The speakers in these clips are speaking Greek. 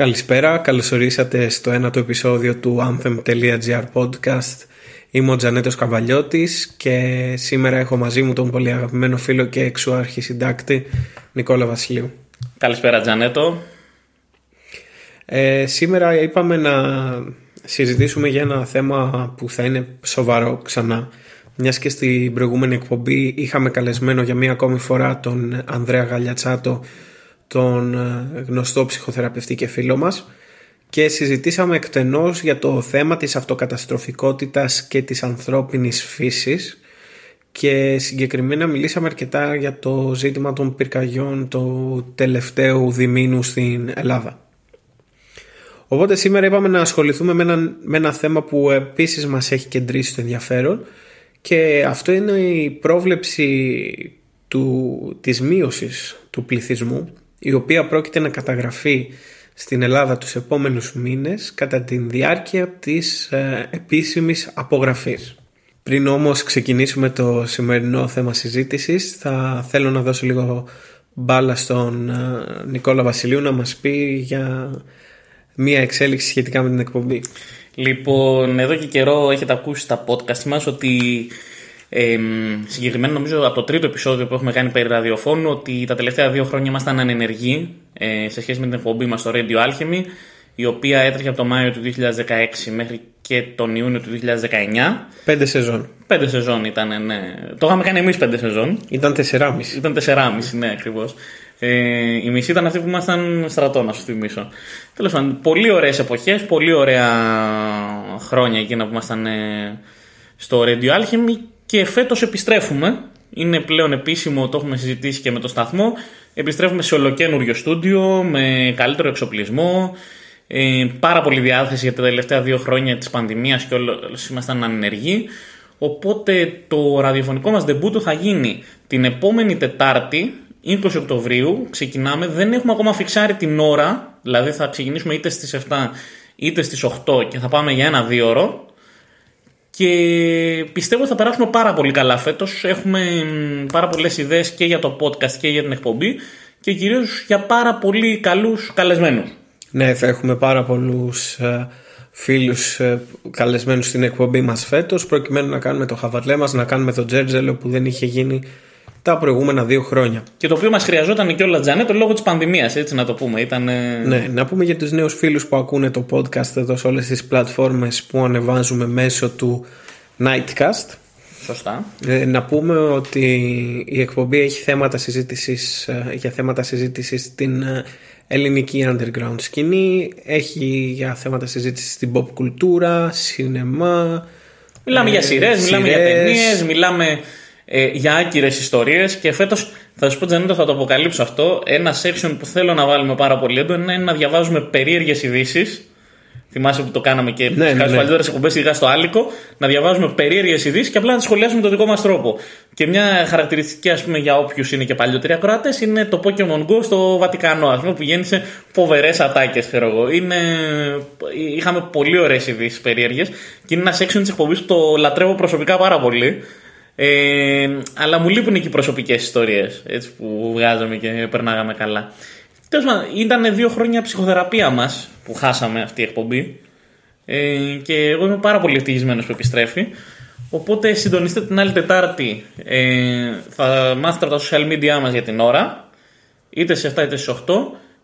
Καλησπέρα, καλώς ορίσατε στο ένατο επεισόδιο του anthem.gr podcast. Είμαι ο Τζανέτος Καβαλιώτης και σήμερα έχω μαζί μου τον πολύ αγαπημένο φίλο και εξουάρχη συντάκτη Νικόλα Βασιλείου. Καλησπέρα Τζανέτο. Ε, σήμερα είπαμε να συζητήσουμε για ένα θέμα που θα είναι σοβαρό ξανά. Μιας και στην προηγούμενη εκπομπή είχαμε καλεσμένο για μία ακόμη φορά τον Ανδρέα Γαλιατσάτο τον ε, γνωστό ψυχοθεραπευτή και φίλο μας και συζητήσαμε εκτενώς για το θέμα της αυτοκαταστροφικότητας και της ανθρώπινης φύσης και συγκεκριμένα μιλήσαμε αρκετά για το ζήτημα των πυρκαγιών του τελευταίου διμήνου στην Ελλάδα. Οπότε σήμερα είπαμε να ασχοληθούμε με ένα, με ένα θέμα που επίσης μας έχει κεντρήσει το ενδιαφέρον και αυτό είναι η πρόβλεψη του, της μείωσης του πληθυσμού η οποία πρόκειται να καταγραφεί στην Ελλάδα τους επόμενους μήνες κατά τη διάρκεια της ε, επίσημης απογραφής. Πριν όμως ξεκινήσουμε το σημερινό θέμα συζήτησης θα θέλω να δώσω λίγο μπάλα στον ε, Νικόλα Βασιλείου να μας πει για μία εξέλιξη σχετικά με την εκπομπή. Λοιπόν, εδώ και καιρό έχετε ακούσει τα podcast μας ότι ε, συγκεκριμένα νομίζω από το τρίτο επεισόδιο που έχουμε κάνει περί ραδιοφώνου ότι τα τελευταία δύο χρόνια ήμασταν ανενεργοί ε, σε σχέση με την εκπομπή μας στο Radio Alchemy η οποία έτρεχε από το Μάιο του 2016 μέχρι και τον Ιούνιο του 2019. Πέντε σεζόν. Πέντε σεζόν ήταν, ναι. Το είχαμε κάνει εμείς πέντε σεζόν. Ήταν τεσσεράμιση. Ήταν τεσσεράμιση, ναι, ακριβώς. Ε, η μισή ήταν αυτή που ήμασταν στρατό, να σου θυμίσω. Τέλος πάντων, πολύ ωραίες εποχές, πολύ ωραία χρόνια εκείνα που ήμασταν ε, στο Radio Alchemy και φέτος επιστρέφουμε. Είναι πλέον επίσημο, το έχουμε συζητήσει και με το σταθμό. Επιστρέφουμε σε ολοκένουργιο στούντιο, με καλύτερο εξοπλισμό. Ε, πάρα πολύ διάθεση για τα τελευταία δύο χρόνια της πανδημίας και όλοι ήμασταν ανενεργοί. Οπότε το ραδιοφωνικό μας ντεμπούτο θα γίνει την επόμενη Τετάρτη, 20 Οκτωβρίου. Ξεκινάμε, δεν έχουμε ακόμα φιξάρει την ώρα, δηλαδή θα ξεκινήσουμε είτε στις 7 είτε στις 8 και θα πάμε για ένα δύο ώρο. Και πιστεύω ότι θα περάσουμε πάρα πολύ καλά φέτος. Έχουμε πάρα πολλές ιδέες και για το podcast και για την εκπομπή και κυρίως για πάρα πολύ καλούς καλεσμένους. Ναι, θα έχουμε πάρα πολλούς ε, φίλους ε, καλεσμένους στην εκπομπή μας φέτος, προκειμένου να κάνουμε το χαβατλέ μας, να κάνουμε το τζέρτζελο που δεν είχε γίνει τα προηγούμενα δύο χρόνια. Και το οποίο μας χρειαζόταν και όλα Τζανέτο λόγω της πανδημίας, έτσι να το πούμε. Ήταν... Ναι, να πούμε για τους νέους φίλους που ακούνε το podcast εδώ σε όλες τις πλατφόρμες που ανεβάζουμε μέσω του Nightcast. Σωστά. Ε, να πούμε ότι η εκπομπή έχει θέματα συζήτησης, ε, για θέματα συζήτησης στην ε, ελληνική underground σκηνή, έχει για θέματα συζήτησης στην pop κουλτούρα, σινεμά. Μιλάμε ε, για σειρές, μιλάμε για ταινίες, μιλάμε ε, για άκυρες ιστορίες και φέτος θα σας πω Τζανίτο, θα το αποκαλύψω αυτό. Ένα section που θέλω να βάλουμε πάρα πολύ έντονο είναι να διαβάζουμε περίεργες ειδήσεις. Θυμάσαι που το κάναμε και ναι, ναι, ναι. παλιότερε εκπομπές, ειδικά στο Άλικο, να διαβάζουμε περίεργες ειδήσεις και απλά να τις σχολιάσουμε με τον δικό μας τρόπο. Και μια χαρακτηριστική, ας πούμε, για όποιους είναι και παλιότεροι ακροατές είναι το Pokémon Go στο Βατικανό, ας πούμε, που γέννησε φοβερές ατάκες, ξέρω εγώ. Είναι... Είχαμε πολύ ωραίες ειδήσεις περίεργες και είναι ένα section της εκπομπής που το λατρεύω προσωπικά πάρα πολύ. Ε, αλλά μου λείπουν και οι προσωπικές ιστορίες που βγάζαμε και περνάγαμε καλά. Τέλος πάντων, ήταν δύο χρόνια ψυχοθεραπεία μας που χάσαμε αυτή η εκπομπή. Ε, και εγώ είμαι πάρα πολύ ευτυχισμένος που επιστρέφει. Οπότε συντονίστε την άλλη Τετάρτη. Ε, θα μάθετε από τα social media μας για την ώρα. Είτε σε 7 είτε σε 8.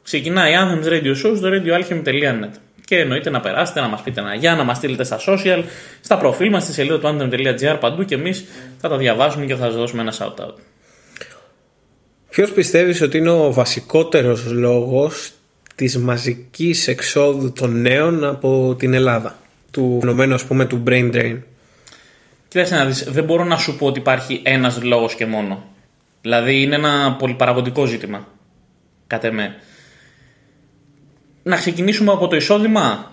Ξεκινάει Anthems Radio Show στο radioalchemy.net. Και εννοείται να περάσετε, να μας πείτε ένα γεια, να μας στείλετε στα social, στα προφίλ μας, στη σελίδα του anthem.gr παντού και εμείς θα τα διαβάσουμε και θα σας δώσουμε ένα shout out. Ποιος πιστεύεις ότι είναι ο βασικότερος λόγος της μαζικής εξόδου των νέων από την Ελλάδα του φαινομένου ας πούμε του brain drain; Κοίταξε να δεις, δεν μπορώ να σου πω ότι υπάρχει ένας λόγος και μόνο δηλαδή είναι ένα πολυπαραγωγικό ζήτημα κατά με να ξεκινήσουμε από το εισόδημα;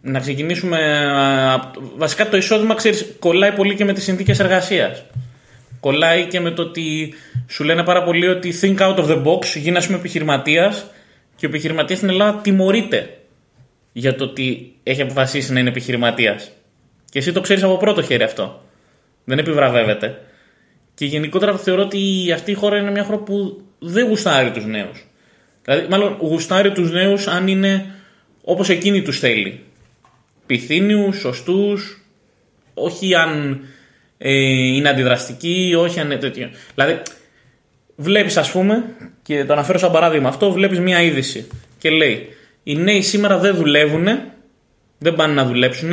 Να ξεκινήσουμε βασικά το εισόδημα ξέρεις κολλάει πολύ και με τις συνθήκες εργασίας κολλάει και με το ότι σου λένε πάρα πολύ ότι think out of the box, γίνει ας πούμε επιχειρηματίας και ο επιχειρηματίας στην Ελλάδα τιμωρείται για το ότι έχει αποφασίσει να είναι επιχειρηματίας. Και εσύ το ξέρεις από πρώτο χέρι αυτό. Δεν επιβραβεύεται. Και γενικότερα θεωρώ ότι αυτή η χώρα είναι μια χώρα που δεν γουστάρει τους νέους. Δηλαδή, μάλλον γουστάρει τους νέους αν είναι όπως εκείνη τους θέλει. Πυθύνιους, σωστούς, όχι αν ε, είναι αντιδραστικοί, όχι αν είναι τέτοιο. Δηλαδή, βλέπεις, ας πούμε, και το αναφέρω σαν παράδειγμα αυτό, βλέπεις μια είδηση και λέει: Οι νέοι σήμερα δεν δουλεύουν, δεν πάνε να δουλέψουν,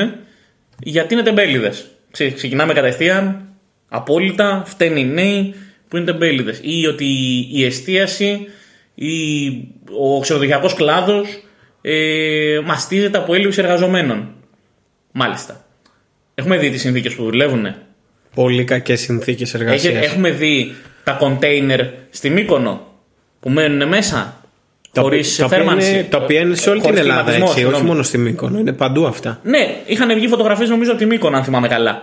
γιατί είναι τεμπέληδες. Ξεκινάμε κατευθείαν, απόλυτα, φταίνει οι νέοι που είναι τεμπέληδες. Ή ότι η εστίαση ή ο ξενοδοχειακός κλάδος ε, μαστίζεται από έλλειψη εργαζομένων. Μάλιστα. Έχουμε δει τις συνθήκες που δουλεύουν. Πολύ κακές συνθήκες εργασίας. Έχουμε δει τα κοντέινερ στη Μύκονο που μένουν μέσα. Χωρίς θέρμανση. Τα οποία είναι σε όλη την Ελλάδα έτσι, όχι μόνο στη Μύκονο. Είναι παντού αυτά. Ναι, είχαν βγει φωτογραφίες νομίζω από τη Μύκονο, αν θυμάμαι καλά.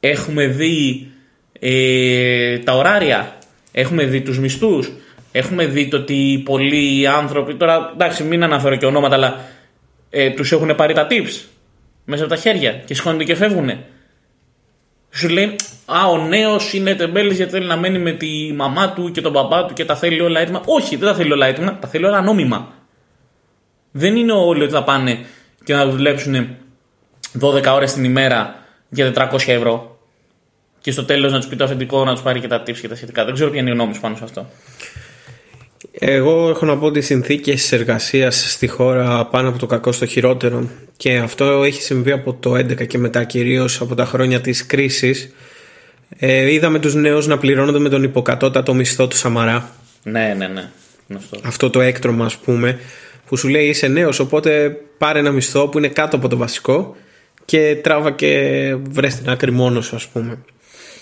Έχουμε δει ε, τα ωράρια. Έχουμε δει τους μισθούς. Έχουμε δει το ότι πολλοί άνθρωποι. Τώρα εντάξει, μην αναφέρω και ονόματα, αλλά ε, τους έχουν πάρει τα tips μέσα από τα χέρια και σηκώνονται και φεύγουν. Σου λέει, Α, ο νέος είναι τεμπέλης γιατί θέλει να μένει με τη μαμά του και τον παπά του και τα θέλει όλα έτοιμα. Όχι, δεν τα θέλει όλα έτοιμα, τα θέλει όλα νόμιμα. Δεν είναι όλοι ότι θα πάνε και να δουλέψουν 12 ώρες την ημέρα για 400 ευρώ και στο τέλος να τους πει το αφεντικό να τους πάρει και τα tips και τα σχετικά. Δεν ξέρω ποια είναι η γνώμη πάνω σε αυτό. Εγώ έχω να πω ότι οι συνθήκες εργασίας στη χώρα πάνε από το κακό στο χειρότερο και αυτό έχει συμβεί από το 2011 και μετά κυρίως από τα χρόνια της κρίσης. Ε, είδαμε τους νέους να πληρώνονται με τον υποκατώτατο μισθό του Σαμαρά. Ναι, ναι, ναι. Αυτό το έκτρωμα, ας πούμε, που σου λέει είσαι νέος, οπότε πάρε ένα μισθό που είναι κάτω από το βασικό και τράβα και βρες την άκρη μόνος σου, ας πούμε.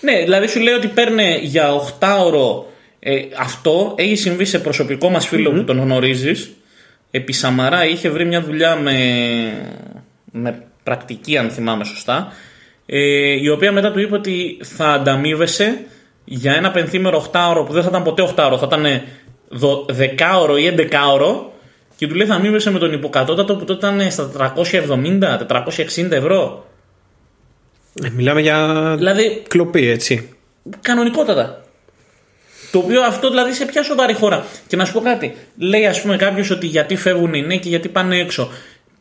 Ναι, δηλαδή σου λέει ότι παίρνει για 8 ώρο ε, αυτό έχει συμβεί σε προσωπικό μας φιλο που τον γνωρίζεις. Επί Σαμαρά είχε βρει μια δουλειά με, με πρακτική αν θυμάμαι σωστά ε, η οποία μετά του είπε ότι θα ανταμείβεσαι για ένα πενθήμερο 8ωρο που δεν θα ήταν ποτέ 8ωρο, θα ήταν 10ωρο ή 11ωρο και του λέει θα αμείβεσαι με τον υποκατώτατο που τότε ήταν στα 470-460 ευρώ. Ε, μιλάμε για δηλαδή, κλοπή έτσι. Κανονικότατα. Το οποίο αυτό δηλαδή σε ποια σοβαρή χώρα. Και να σου πω κάτι. Λέει ας πούμε κάποιος ότι γιατί φεύγουν οι νέοι και γιατί πάνε έξω.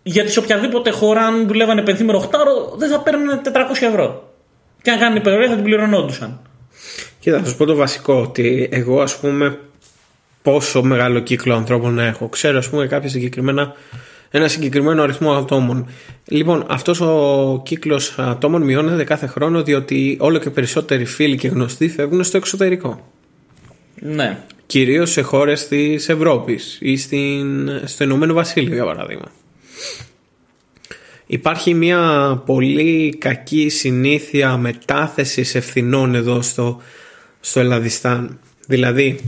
Γιατί σε οποιαδήποτε χώρα, αν δουλεύανε πενθήμερο 8 δεν θα παίρνουν 400 ευρώ. Και αν κάνουν υπερορία θα την πληρωνόντουσαν. Κοίτα, θα σου πω το βασικό. Ότι εγώ ας πούμε πόσο μεγάλο κύκλο ανθρώπων να έχω. Ξέρω ας πούμε κάποια συγκεκριμένα ένα συγκεκριμένο αριθμό ατόμων. Λοιπόν, αυτός ο κύκλος ατόμων μειώνεται κάθε χρόνο διότι όλο και περισσότεροι φίλοι και γνωστοί φεύγουν στο εξωτερικό. Ναι. Κυρίως σε χώρες της Ευρώπης ή στην, στο Ηνωμένο Βασίλειο για παράδειγμα. Υπάρχει μια πολύ κακή συνήθεια μετάθεσης ευθυνών εδώ στο, στο Ελλαδιστάν. Δηλαδή,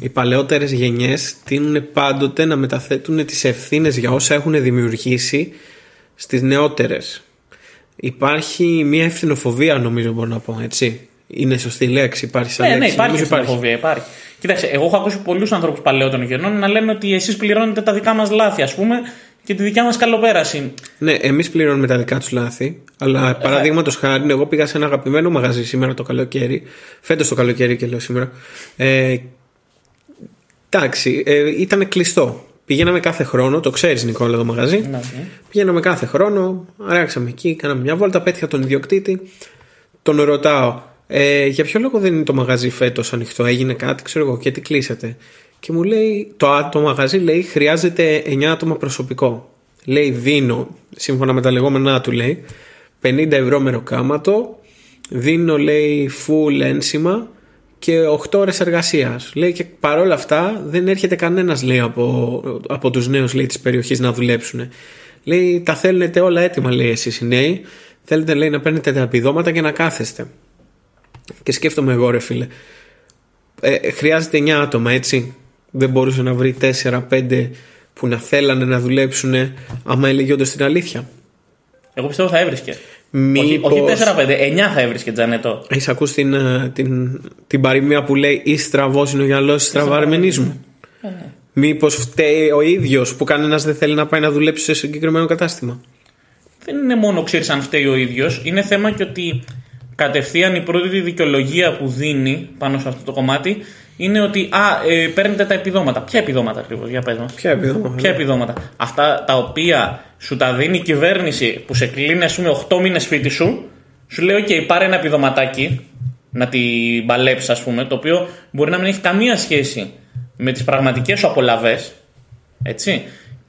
οι παλαιότερες γενιές τείνουν πάντοτε να μεταθέτουν τις ευθύνες για όσα έχουν δημιουργήσει στις νεότερες. Υπάρχει μια ευθυνοφοβία νομίζω μπορώ να πω, έτσι. Είναι σωστή λέξη, υπάρχει σαν ναι, λέξη. Ναι, υπάρχει φοβία, υπάρχει. Κοίταξε, εγώ έχω ακούσει πολλούς ανθρώπους παλαιότερων γενών να λένε ότι εσείς πληρώνετε τα δικά μας λάθη, ας πούμε, και τη δικιά μας καλοπέραση. Ναι, εμείς πληρώνουμε τα δικά τους λάθη. Αλλά ε, παραδείγματος χάρη, εγώ πήγα σε ένα αγαπημένο μαγαζί σήμερα το καλοκαίρι. Φέτος το καλοκαίρι και λέω σήμερα. Ε, εντάξει, ε, ήταν κλειστό. Πηγαίναμε κάθε χρόνο, το ξέρεις Νικόλα το μαγαζί. Ναι, ναι. Πηγαίναμε κάθε χρόνο, αράξαμε εκεί, κάναμε μια βόλτα, πέτυχα τον ιδιοκτήτη. Τον ρωτάω, ε, για ποιο λόγο δεν είναι το μαγαζί φέτος ανοιχτό, έγινε κάτι, ξέρω εγώ, και τι κλείσατε; Και μου λέει, το, το μαγαζί λέει χρειάζεται 9 άτομα προσωπικό. Λέει, δίνω, σύμφωνα με τα λεγόμενά του λέει, 50 ευρώ μεροκάματο, δίνω λέει full ένσημα και 8 ώρες εργασίας. Λέει και παρόλα αυτά δεν έρχεται κανένας λέει από, από τους νέους λέει της περιοχής να δουλέψουν. Λέει τα θέλετε όλα έτοιμα λέει εσείς οι νέοι. Θέλετε λέει να παίρνετε τα επιδόματα και να κάθεστε. Και σκέφτομαι εγώ, ρε φίλε. Ε, χρειάζεται 9 άτομα, έτσι. Δεν μπορούσε να βρει 4-5 που να θέλανε να δουλέψουν άμα έλεγε όντως την αλήθεια. Εγώ πιστεύω θα έβρισκε. Μήπως... Όχι, 4-5, 9 θα έβρισκε Τζανέτο. Έχεις ακούσει την, ε, την, την παροιμία που λέει Ή στραβός είναι ο γυαλός στραβαρμενίζμου. Ε, ναι. Μήπως φταίει ο ίδιος που κανένας δεν θέλει να πάει να δουλέψει σε συγκεκριμένο κατάστημα. Δεν είναι μόνο ξέρεις αν φταίει ο ίδιος. Είναι θέμα και ότι κατευθείαν η πρώτη δικαιολογία που δίνει πάνω σε αυτό το κομμάτι είναι ότι α, ε, παίρνετε τα επιδόματα. Ποια επιδόματα ακριβώς, για πες μας. Ποια επιδόματα. Ποια επιδόματα. Αυτά τα οποία σου τα δίνει η κυβέρνηση που σε κλείνει, ας πούμε, 8 μήνες σπίτι σου, σου λέει: OK, πάρε ένα επιδοματάκι να την παλέψει, ας πούμε, το οποίο μπορεί να μην έχει καμία σχέση με τις πραγματικές σου απολαυές. Έτσι.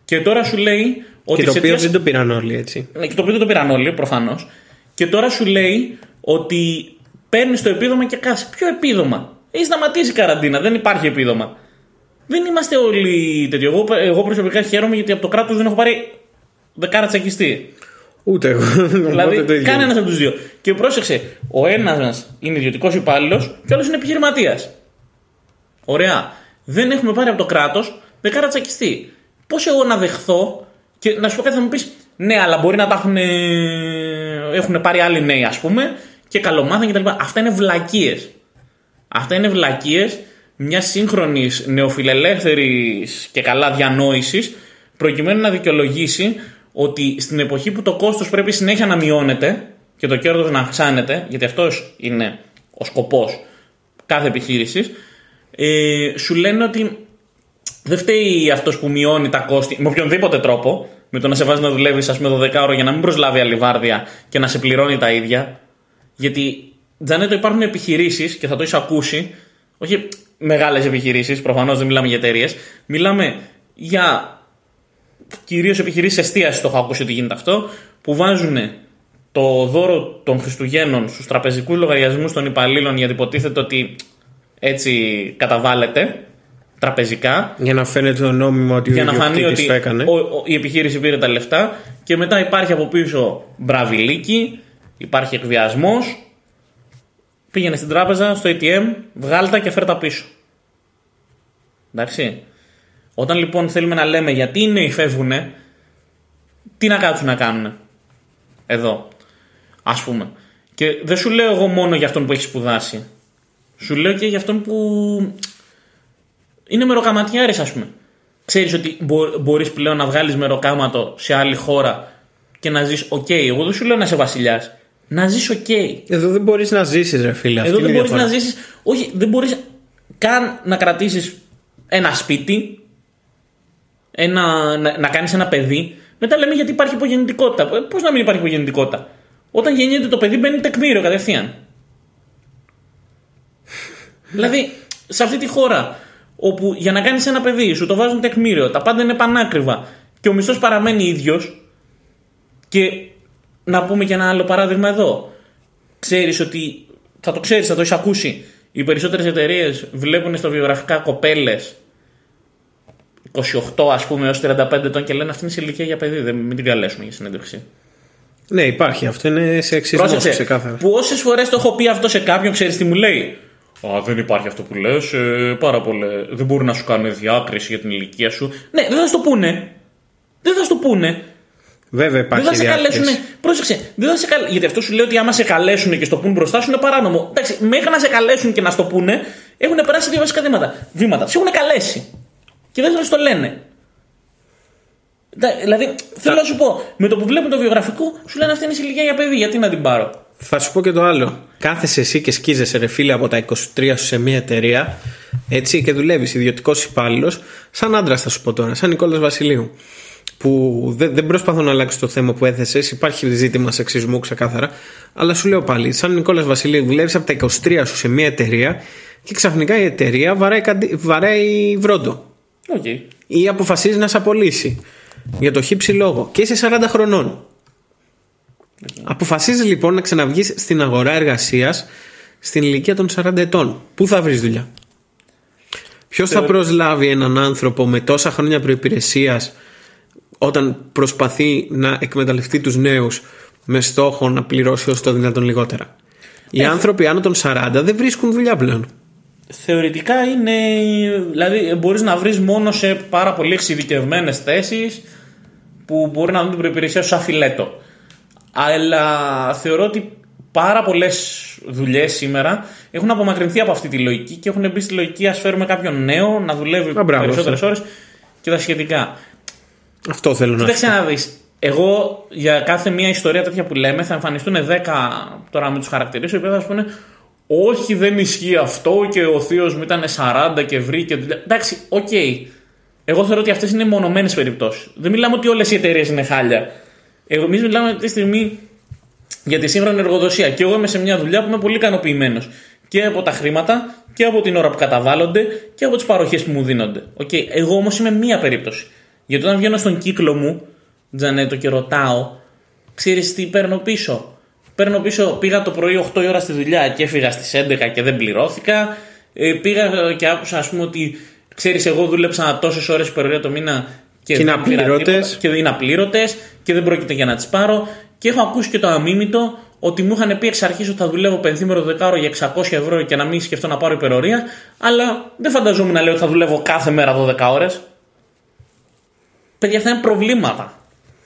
Και τώρα σου λέει ότι. Και το σε οποίο τρία- δεν το πήραν όλοι έτσι. ναι, και το οποίο δεν το πήραν όλοι, προφανώς. Και τώρα σου λέει ότι παίρνεις το επίδομα και κάτσε. Ποιο επίδομα; Έχει σταματήσει η καραντίνα, δεν υπάρχει επίδομα. Δεν είμαστε όλοι τέτοιο. Εγώ, εγώ προσωπικά χαίρομαι γιατί από το κράτος δεν έχω πάρει δεκάρα τσακιστή. Ούτε εγώ. Δηλαδή, Οπότε το ίδιο. κανένας από τους δύο. Και πρόσεξε, ο ένας μας είναι ιδιωτικός υπάλληλος και ο άλλος είναι επιχειρηματίας. Ωραία. Δεν έχουμε πάρει από το κράτος δεκάρα τσακιστή. Πώς εγώ να δεχθώ και να σου πω κάτι θα μου πεις, Ναι, αλλά μπορεί να τα έχουν, έχουν πάρει άλλοι νέοι, ας πούμε, και καλομάθαν κτλ. Αυτά είναι βλακίες. Αυτά είναι βλακίες μιας σύγχρονης νεοφιλελεύθερης και καλά διανόησης προκειμένου να δικαιολογήσει ότι στην εποχή που το κόστος πρέπει συνέχεια να μειώνεται και το κέρδος να αυξάνεται, γιατί αυτός είναι ο σκοπός κάθε επιχείρησης, ε, σου λένε ότι δεν φταίει αυτός που μειώνει τα κόστη με οποιονδήποτε τρόπο, με το να σε βάζει να δουλεύεις, ας πούμε, 12 ώρα για να μην προσλάβει άλλη βάρδια και να σε πληρώνει τα ίδια. Γιατί, Τζανέτο, υπάρχουν επιχειρήσεις και θα το έχεις ακούσει, όχι μεγάλες επιχειρήσεις, προφανώς δεν μιλάμε για εταιρείες, μιλάμε για κυρίως επιχειρήσεις εστίασης, το έχω ακούσει ότι γίνεται αυτό, που βάζουν το δώρο των Χριστουγέννων στους τραπεζικούς λογαριασμούς των υπαλλήλων γιατί υποτίθεται ότι έτσι καταβάλλεται τραπεζικά Για να φαίνεται το νόμιμο ότι για ο να φανεί ιδιοκτήτης ότι το έκανε. ο- ο- η επιχείρηση πήρε τα λεφτά και μετά υπάρχει από πίσω μπραβιλίκι, υπάρχει εκβιασμός. Πήγαινε στην τράπεζα, στο ATM, βγάλ τα και φέρ τα πίσω. Εντάξει. Όταν λοιπόν θέλουμε να λέμε γιατί οι νέοι φεύγουνε, τι να κάτσουν να κάνουν εδώ, ας πούμε. Και δεν σου λέω εγώ μόνο για αυτόν που έχει σπουδάσει. Σου λέω και για αυτόν που είναι μεροκαματιάρης ας πούμε. Ξέρεις ότι μπο- μπορείς πλέον να βγάλεις μεροκάματο σε άλλη χώρα και να ζεις οκ. Εγώ δεν σου λέω να είσαι βασιλιάς. Να ζεις οκ. Εδώ δεν μπορείς να ζήσεις, ρε φίλε. Αυτή Εδώ είναι δεν η μπορείς διαφορά. να ζήσεις... Όχι, δεν μπορείς καν να κρατήσεις ένα σπίτι, ένα, να, να κάνεις ένα παιδί. Μετά λέμε γιατί υπάρχει υπογεννητικότητα. Ε, Πώς να μην υπάρχει υπογεννητικότητα; Όταν γεννιέται το παιδί μπαίνει τεκμήριο κατευθείαν. δηλαδή, σε αυτή τη χώρα όπου για να κάνεις ένα παιδί σου το βάζουν τεκμήριο, τα πάντα είναι πανάκριβα και ο μισθός παραμένει ίδιος και να πούμε και ένα άλλο παράδειγμα εδώ. Ξέρεις ότι, θα το ξέρεις, θα το έχεις ακούσει, οι περισσότερες εταιρείες βλέπουν στο βιογραφικά κοπέλες 28 ας πούμε έως 35 ετών και λένε αυτή είναι σε ηλικία για παιδί, δεν, μην την καλέσουμε για συνέντευξη. Ναι, υπάρχει. Αυτό είναι σε εξισμό ξεκάθαρα. Πόσες φορές το έχω πει αυτό σε κάποιον, ξέρεις τι μου λέει; Α, δεν υπάρχει αυτό που λες. Ε, πάρα πολύ. Δεν μπορεί να σου κάνουν διάκριση για την ηλικία σου. Ναι, δεν θα σου το πούνε. Δεν θα σου το πούνε. Βέβαια υπάρχει δεν θα σε διάκριση. καλέσουν. Πρόσεξε. Δεν θα σε καλ... Γιατί αυτό σου λέει ότι άμα σε καλέσουν και στο πούνε μπροστά σου είναι παράνομο. Εντάξει, μέχρι να σε καλέσουν και να στο πούνε έχουν περάσει δύο βασικά βήματα. βήματα. Σε έχουν καλέσει. Και δεν θα σου το λένε. Ντα- Δηλαδή, θέλω να σου πω, με το που βλέπουν το βιογραφικό, σου λένε αυτή είναι σε ηλικία για παιδί, γιατί να την πάρω; Θα σου πω και το άλλο. Κάθεσαι εσύ και σκίζεσαι ρε φίλε από τα 23 σου σε μια εταιρεία έτσι και δουλεύεις ιδιωτικός υπάλληλος, σαν άντρας θα σου πω τώρα, σαν Νικόλας Βασιλείου. Που δεν, δεν προσπαθώ να αλλάξω το θέμα που έθεσες, υπάρχει ζήτημα σεξισμού ξεκάθαρα. Αλλά σου λέω πάλι, σαν Νικόλας Βασιλείου, δουλεύεις από τα 23 σου σε μια εταιρεία και ξαφνικά η εταιρεία βαράει, καντι- βαράει βρόντο. Οκ. Ή αποφασίζει να σε απολύσει για το χι ψι λόγο και είσαι 40 χρονών. Αποφασίζεις λοιπόν να ξαναβγείς στην αγορά εργασίας στην ηλικία των 40 ετών. Πού θα βρεις δουλειά; Ποιος θα προσλάβει έναν άνθρωπο με τόσα χρόνια προϋπηρεσίας όταν προσπαθεί να εκμεταλλευτεί τους νέους με στόχο να πληρώσει όσο το δυνατόν λιγότερα. Οι άνθρωποι άνω των 40 δεν βρίσκουν δουλειά πλέον. Θεωρητικά είναι. Δηλαδή, μπορείς να βρεις μόνο σε πάρα πολύ εξειδικευμένες θέσεις που μπορεί να δουν την προπηρεσία σου σαν φιλέτο. Αλλά θεωρώ ότι πάρα πολλές δουλειές σήμερα έχουν απομακρυνθεί από αυτή τη λογική και έχουν μπει στη λογική ας φέρουμε κάποιον νέο να δουλεύει Α, μπράβο, περισσότερες αυτό. ώρες και τα σχετικά. Αυτό θέλω να Κοίταξε σου πω. να δει. Εγώ για κάθε μία ιστορία τέτοια που λέμε θα εμφανιστούν 10 τώρα μη τους χαρακτηρίσω, οι οποίοι θα πούνε Όχι, δεν ισχύει αυτό και ο θείος μου ήταν 40 και βρήκε. Εντάξει, ok. Okay. Εγώ θεωρώ ότι αυτές είναι μεμονωμένες περιπτώσεις. Δεν μιλάμε ότι όλες οι εταιρείες είναι χάλια. Εμείς μιλάμε αυτή τη στιγμή για τη σύγχρονη εργοδοσία. Και εγώ είμαι σε μια δουλειά που είμαι πολύ ικανοποιημένος. Και από τα χρήματα και από την ώρα που καταβάλλονται και από τις παροχές που μου δίνονται. Okay. Εγώ όμως είμαι μία περίπτωση. Γιατί όταν βγαίνω στον κύκλο μου, Τζανέτο, και ρωτάω, ξέρεις τι παίρνω πίσω; Παίρνω πίσω, πήγα το πρωί 8 ώρα στη δουλειά και έφυγα στις 11 και δεν πληρώθηκα. Ε, πήγα και άκουσα, ας πούμε, ότι ξέρεις, εγώ δούλεψα τόσες ώρες υπερορία το μήνα και, και είναι απλήρωτες. Και δεν είναι απλήρωτες και δεν πρόκειται για να τις πάρω. Και έχω ακούσει και το αμίμητο ότι μου είχαν πει εξ αρχής ότι θα δουλεύω πενθήμερο δεκάωρο για 600 ευρώ και να μην σκεφτώ να πάρω υπερορία. Αλλά δεν φανταζόμουν να λέω ότι θα δουλεύω κάθε μέρα 12 ώρες. Παιδιά, αυτά είναι προβλήματα.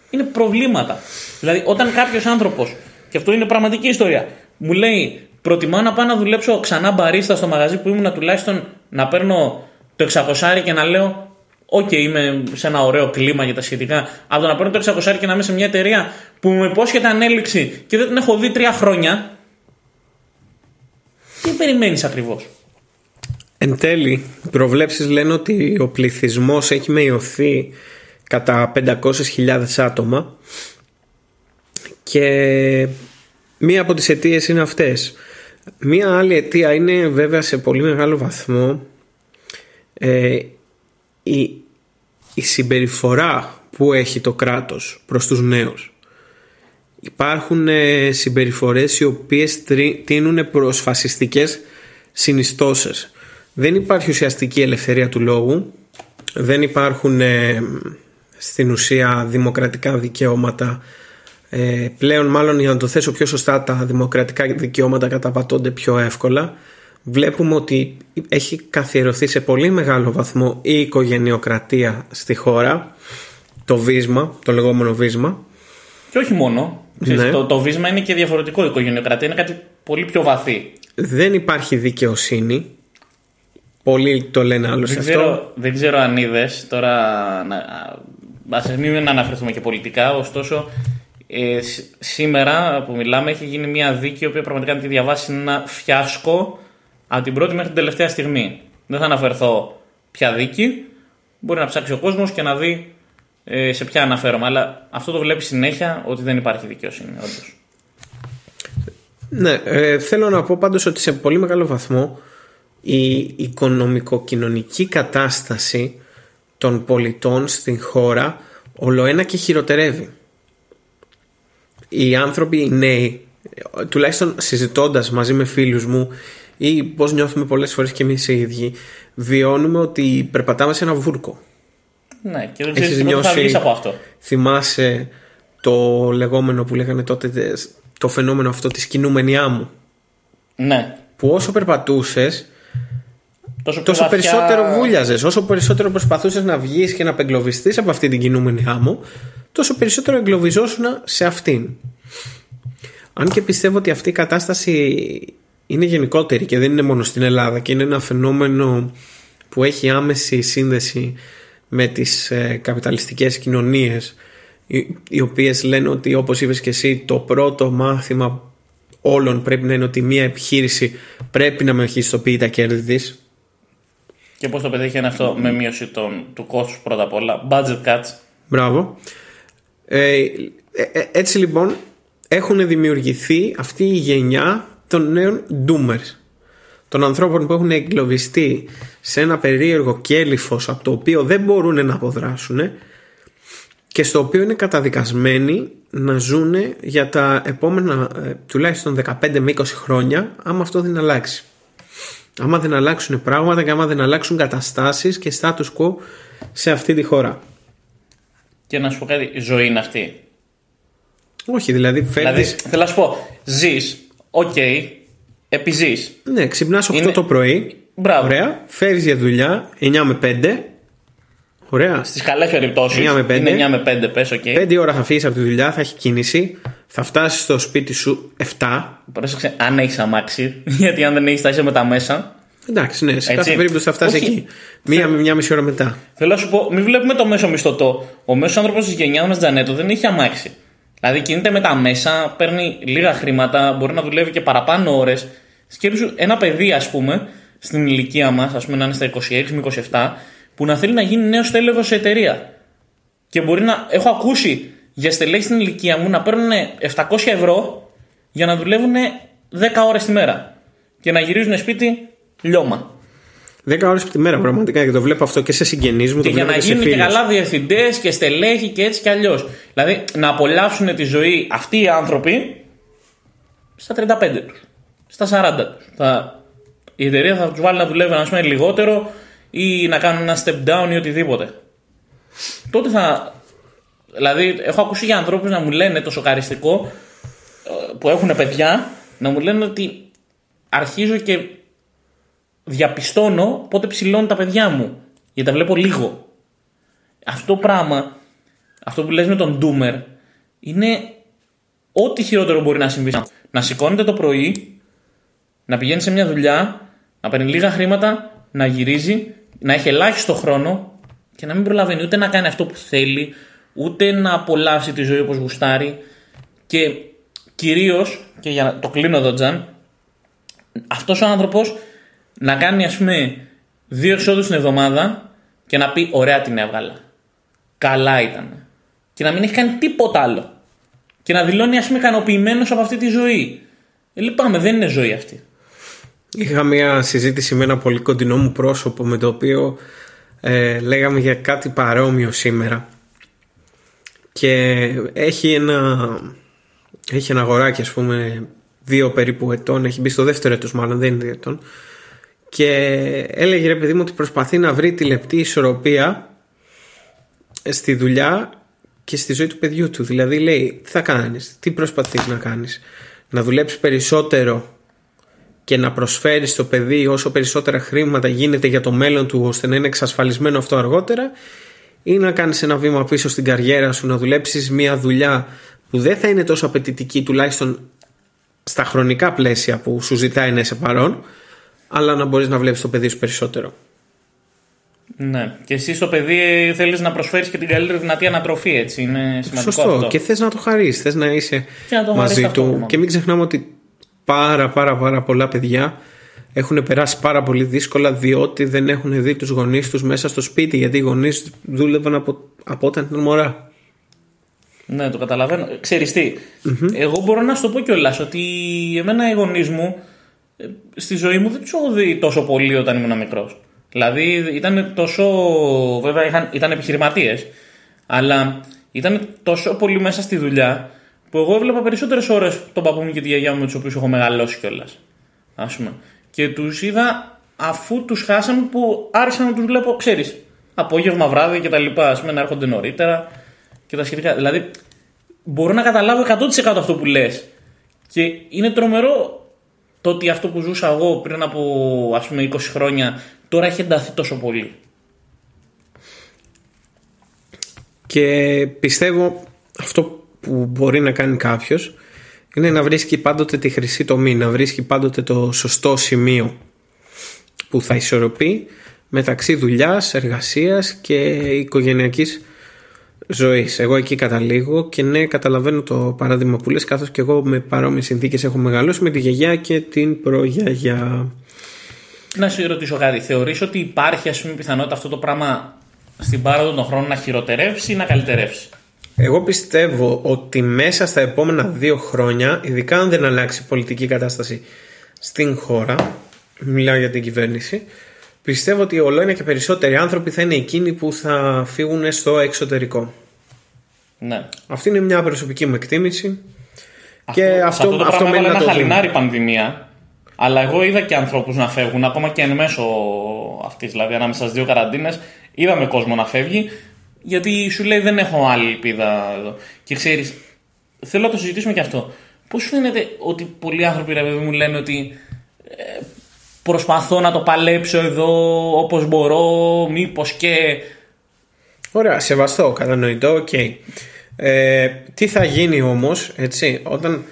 Είναι προβλήματα. Δηλαδή, όταν κάποιος άνθρωπος, και αυτό είναι πραγματική ιστορία, μου λέει Προτιμώ να πάω να δουλέψω ξανά μπαρίστα στο μαγαζί που ήμουν τουλάχιστον να παίρνω το 600 και να λέω Ok, okay, είμαι σε ένα ωραίο κλίμα για τα σχετικά. Αλλά το να παίρνω το 600 και να είμαι σε μια εταιρεία που μου υπόσχεται ανέλιξη και δεν την έχω δει τρία χρόνια. Τι περιμένεις ακριβώς; Εν τέλει, οι προβλέψεις λένε ότι ο πληθυσμός έχει μειωθεί κατά 500.000 άτομα και μία από τις αιτίες είναι αυτές. Μία άλλη αιτία είναι βέβαια σε πολύ μεγάλο βαθμό ε, η, η συμπεριφορά που έχει το κράτος προς τους νέους. Υπάρχουν ε, συμπεριφορές οι οποίες τίνουν προς φασιστικές συνιστώσεις. Δεν υπάρχει ουσιαστική ελευθερία του λόγου, δεν υπάρχουν ε, στην ουσία δημοκρατικά δικαιώματα. Ε, πλέον μάλλον για να το θέσω πιο σωστά τα δημοκρατικά δικαιώματα καταπατώνται πιο εύκολα. Βλέπουμε ότι έχει καθιερωθεί σε πολύ μεγάλο βαθμό η οικογενειοκρατία στη χώρα. Το βίσμα, το λεγόμενο βίσμα. Και όχι μόνο. Ναι. το, το βίσμα είναι και διαφορετικό. Η οικογενειοκρατία είναι κάτι πολύ πιο βαθύ. Δεν υπάρχει δικαιοσύνη. Πολλοί το λένε άλλο σε αυτό. Δεν ξέρω αν είδες τώρα. Α μην αναφερθούμε και πολιτικά, ωστόσο ε, σήμερα που μιλάμε έχει γίνει μια δίκη η οποία πραγματικά να τη διαβάσει είναι ένα φιάσκο από την πρώτη μέχρι την τελευταία στιγμή. Δεν θα αναφερθώ ποια δίκη. Μπορεί να ψάξει ο κόσμος και να δει ε, σε ποια αναφέρομαι. Αλλά αυτό το βλέπει συνέχεια ότι δεν υπάρχει δικαιοσύνη, όντως. Ναι, ε, θέλω να πω πάντως ότι σε πολύ μεγάλο βαθμό η οικονομικοκοινωνική κατάσταση των πολιτών στην χώρα ολοένα και χειροτερεύει. Οι άνθρωποι, οι νέοι, τουλάχιστον συζητώντας μαζί με φίλους μου ή πώς νιώθουμε πολλές φορές και εμείς οι ίδιοι, βιώνουμε ότι περπατάμε σε ένα βούρκο. Ναι, και δεν ξέρεις τι θα βγεις από αυτό. Θυμάσαι το λεγόμενο που λέγανε τότε, το φαινόμενο αυτό της κινούμενη άμμου; Ναι. Που όσο περπατούσες τόσο, τόσο περισσότερο βούλιαζες. Όσο περισσότερο προσπαθούσες να βγεις και να απεγκλωβιστείς από αυτή την κινούμενη άμμο, τόσο περισσότερο εγκλωβιζόσουν σε αυτήν. Αν και πιστεύω ότι αυτή η κατάσταση είναι γενικότερη και δεν είναι μόνο στην Ελλάδα και είναι ένα φαινόμενο που έχει άμεση σύνδεση με τις ε, καπιταλιστικές κοινωνίες οι, οι οποίες λένε ότι όπως είπες και εσύ το πρώτο μάθημα όλων πρέπει να είναι ότι μια επιχείρηση πρέπει να μεγιστοποιεί τα κέρδη της και πώς το πετύχει αυτό με μείωση των, του κόστους πρώτα απ' όλα. Budget cuts. Μπράβο. Ε, ε, ε, έτσι λοιπόν έχουν δημιουργηθεί αυτή η γενιά των νέων doomers. Των ανθρώπων που έχουν εγκλωβιστεί σε ένα περίεργο κέλυφος από το οποίο δεν μπορούν να αποδράσουν και στο οποίο είναι καταδικασμένοι να ζουν για τα επόμενα τουλάχιστον 15 με 20 χρόνια άμα αυτό δεν αλλάξει άμα δεν αλλάξουν πράγματα και άμα δεν αλλάξουν καταστάσεις και status quo σε αυτή τη χώρα. Και να σου πω κάτι, η ζωή είναι αυτή. Όχι, δηλαδή φεύγεις... Δηλαδή, θέλω να σου πω, ζεις, ok, okay, επιζείς. Ναι, ξυπνάς 8 το πρωί, Μπράβο. ωραία, φεύγεις για δουλειά 9 με 5, Ωραία. Στις καλές περιπτώσεις. 9 με 5. Είναι 9 με 5, πες, okay. 5 ώρα θα φύγει από τη δουλειά, θα έχει κίνηση. Θα φτάσεις στο σπίτι σου 7. Πρόσεξε, αν έχεις αμάξι. Γιατί αν δεν έχεις, θα είσαι με τα μέσα. Εντάξει, ναι, σε Έτσι. κάθε περίπτωση θα φτάσεις Όχι. εκεί. Μία με μια μισή ώρα μετά. Θέλω να σου πω, μην βλέπουμε το μέσο μισθωτό. Ο μέσος άνθρωπος της γενιάς μας Τζανέτο δεν έχει αμάξι. Δηλαδή κινείται με τα μέσα, παίρνει λίγα χρήματα, μπορεί να δουλεύει και παραπάνω ώρες. Σκέψου ένα παιδί, ας πούμε, στην ηλικία μας, ας πούμε να είναι στα 26 με 27, που να θέλει να γίνει νέος τέλεγο σε εταιρεία. Και μπορεί να. Έχω ακούσει για στελέχη στην ηλικία μου να παίρνουν 700 ευρώ για να δουλεύουν 10 ώρες τη μέρα. Και να γυρίζουν σπίτι λιώμα. 10 ώρες τη μέρα πραγματικά και το βλέπω αυτό και σε συγγενείς μου. Και το για βλέπω να και σε γίνουν και φίλους. καλά διευθυντές και στελέχη και έτσι και αλλιώς. Δηλαδή να απολαύσουν τη ζωή αυτοί οι άνθρωποι στα 35 τους, στα 40 τους. Θα... Η εταιρεία θα τους βάλει να δουλεύουν ας πούμε, λιγότερο ή να κάνουν ένα step down ή οτιδήποτε. Τότε θα. Δηλαδή, έχω ακούσει για ανθρώπους να μου λένε το σοκαριστικό ε, που έχουν παιδιά να μου λένε ότι αρχίζω και διαπιστώνω πότε ψηλώνουν τα παιδιά μου. Γιατί τα βλέπω λίγο. Αυτό πράγμα, αυτό που λες με τον Doomer, είναι ό,τι χειρότερο μπορεί να συμβεί. Να σηκώνεται το πρωί, να πηγαίνει σε μια δουλειά, να παίρνει λίγα χρήματα, να γυρίζει, να έχει ελάχιστο χρόνο και να μην προλαβαίνει ούτε να κάνει αυτό που θέλει, ούτε να απολαύσει τη ζωή όπως γουστάρει. Και κυρίως, και για να το κλείνω εδώ Τζαν, αυτός ο άνθρωπος να κάνει ας πούμε δύο εξόδους την εβδομάδα και να πει ωραία την έβγαλα. Καλά ήταν. Και να μην έχει κάνει τίποτα άλλο. Και να δηλώνει ας πούμε ικανοποιημένος από αυτή τη ζωή. Ε, λυπάμαι, δεν είναι ζωή αυτή. Είχα μια συζήτηση με ένα πολύ κοντινό μου πρόσωπο με το οποίο ε, λέγαμε για κάτι παρόμοιο σήμερα. Και έχει ένα έχει ένα αγοράκι ας πούμε δύο περίπου ετών έχει μπει στο δεύτερο έτος μάλλον δεν είναι δύο ετών. Και έλεγε ρε παιδί μου ότι προσπαθεί να βρει τη λεπτή ισορροπία στη δουλειά και στη ζωή του παιδιού του. Δηλαδή λέει τι θα κάνεις, τι προσπαθείς να κάνεις να δουλέψεις περισσότερο και να προσφέρεις στο παιδί όσο περισσότερα χρήματα γίνεται για το μέλλον του ώστε να είναι εξασφαλισμένο αυτό αργότερα ή να κάνεις ένα βήμα πίσω στην καριέρα σου να δουλέψεις μια δουλειά που δεν θα είναι τόσο απαιτητική τουλάχιστον στα χρονικά πλαίσια που σου ζητάει να είσαι παρόν αλλά να μπορείς να βλέπεις το παιδί σου περισσότερο. Ναι. Και εσύ στο παιδί θέλεις να προσφέρεις και την καλύτερη δυνατή ανατροφή, έτσι. Είναι σημαντικό Σωστό. αυτό. Και θες να το χαρίσεις, θες να είσαι Και να το χαρίσεις μαζί του. ταυτόχρονα. Και μην ξεχνάμε ότι πάρα πάρα πάρα πολλά παιδιά έχουν περάσει πάρα πολύ δύσκολα διότι δεν έχουν δει τους γονείς τους μέσα στο σπίτι γιατί οι γονείς δούλευαν από, από όταν ήταν μωρά. Ναι, το καταλαβαίνω. Ξέρεις τι, εγώ μπορώ να σου το πω κιόλας ότι εμένα οι γονείς μου ε, στη ζωή μου δεν τους έχω δει τόσο πολύ όταν ήμουν μικρός. Δηλαδή ήταν τόσο. Βέβαια είχαν, ήταν επιχειρηματίες, αλλά ήταν τόσο πολύ μέσα στη δουλειά που εγώ έβλεπα περισσότερες ώρες τον παππού μου και τη γιαγιά μου με τους οποίους έχω μεγαλώσει κιόλας. Α πούμε. Και τους είδα αφού τους χάσαμε που άρχισα να τους βλέπω, ξέρεις, απόγευμα, βράδυ και τα λοιπά. Α πούμε να έρχονται νωρίτερα και τα σχετικά. Δηλαδή, μπορώ να καταλάβω 100% αυτό που λες. Και είναι τρομερό το ότι αυτό που ζούσα εγώ πριν από ας πούμε 20 χρόνια τώρα έχει ενταθεί τόσο πολύ. Και πιστεύω αυτό που μπορεί να κάνει κάποιος είναι να βρίσκει πάντοτε τη χρυσή τομή, να βρίσκει πάντοτε το σωστό σημείο που θα ισορροπεί μεταξύ δουλειάς, εργασίας και οικογενειακής ζωής. Εγώ εκεί καταλήγω και ναι καταλαβαίνω το παράδειγμα που λες καθώς και εγώ με παρόμοιες συνθήκες έχω μεγαλώσει με τη γιαγιά και την προγιαγιά. Να σε ρωτήσω κάτι, θεωρείς ότι υπάρχει ας πούμε πιθανότητα αυτό το πράγμα στην πάροδο των χρόνων να χειροτερεύσει ή να καλυτερεύσει. Εγώ πιστεύω ότι μέσα στα επόμενα δύο χρόνια, ειδικά αν δεν αλλάξει η πολιτική κατάσταση στην χώρα, μιλάω για την κυβέρνηση, πιστεύω ότι όλο ένα και περισσότεροι άνθρωποι θα είναι εκείνοι που θα φύγουν στο εξωτερικό. Ναι. Αυτή είναι μια προσωπική μου εκτίμηση. Και σε αυτό, το αυτό πράγμα μένει έβαλε να ένα το δούμε. χαλινάρι πανδημία. Αλλά εγώ είδα και ανθρώπους να φεύγουν, ακόμα και εν μέσω αυτής, δηλαδή ανάμεσα στις δύο καραντίνες. Είδαμε κόσμο να φεύγει, γιατί σου λέει δεν έχω άλλη ελπίδα εδώ. Και ξέρεις, θέλω να το συζητήσουμε και αυτό. Πώς σου φαίνεται ότι πολλοί άνθρωποι ρε παιδί μου λένε ότι ε, προσπαθώ να το παλέψω εδώ όπως μπορώ, μήπως και... Ωραία, σεβαστό, κατανοητό, οκ. Ε, τι θα γίνει όμως, έτσι, όταν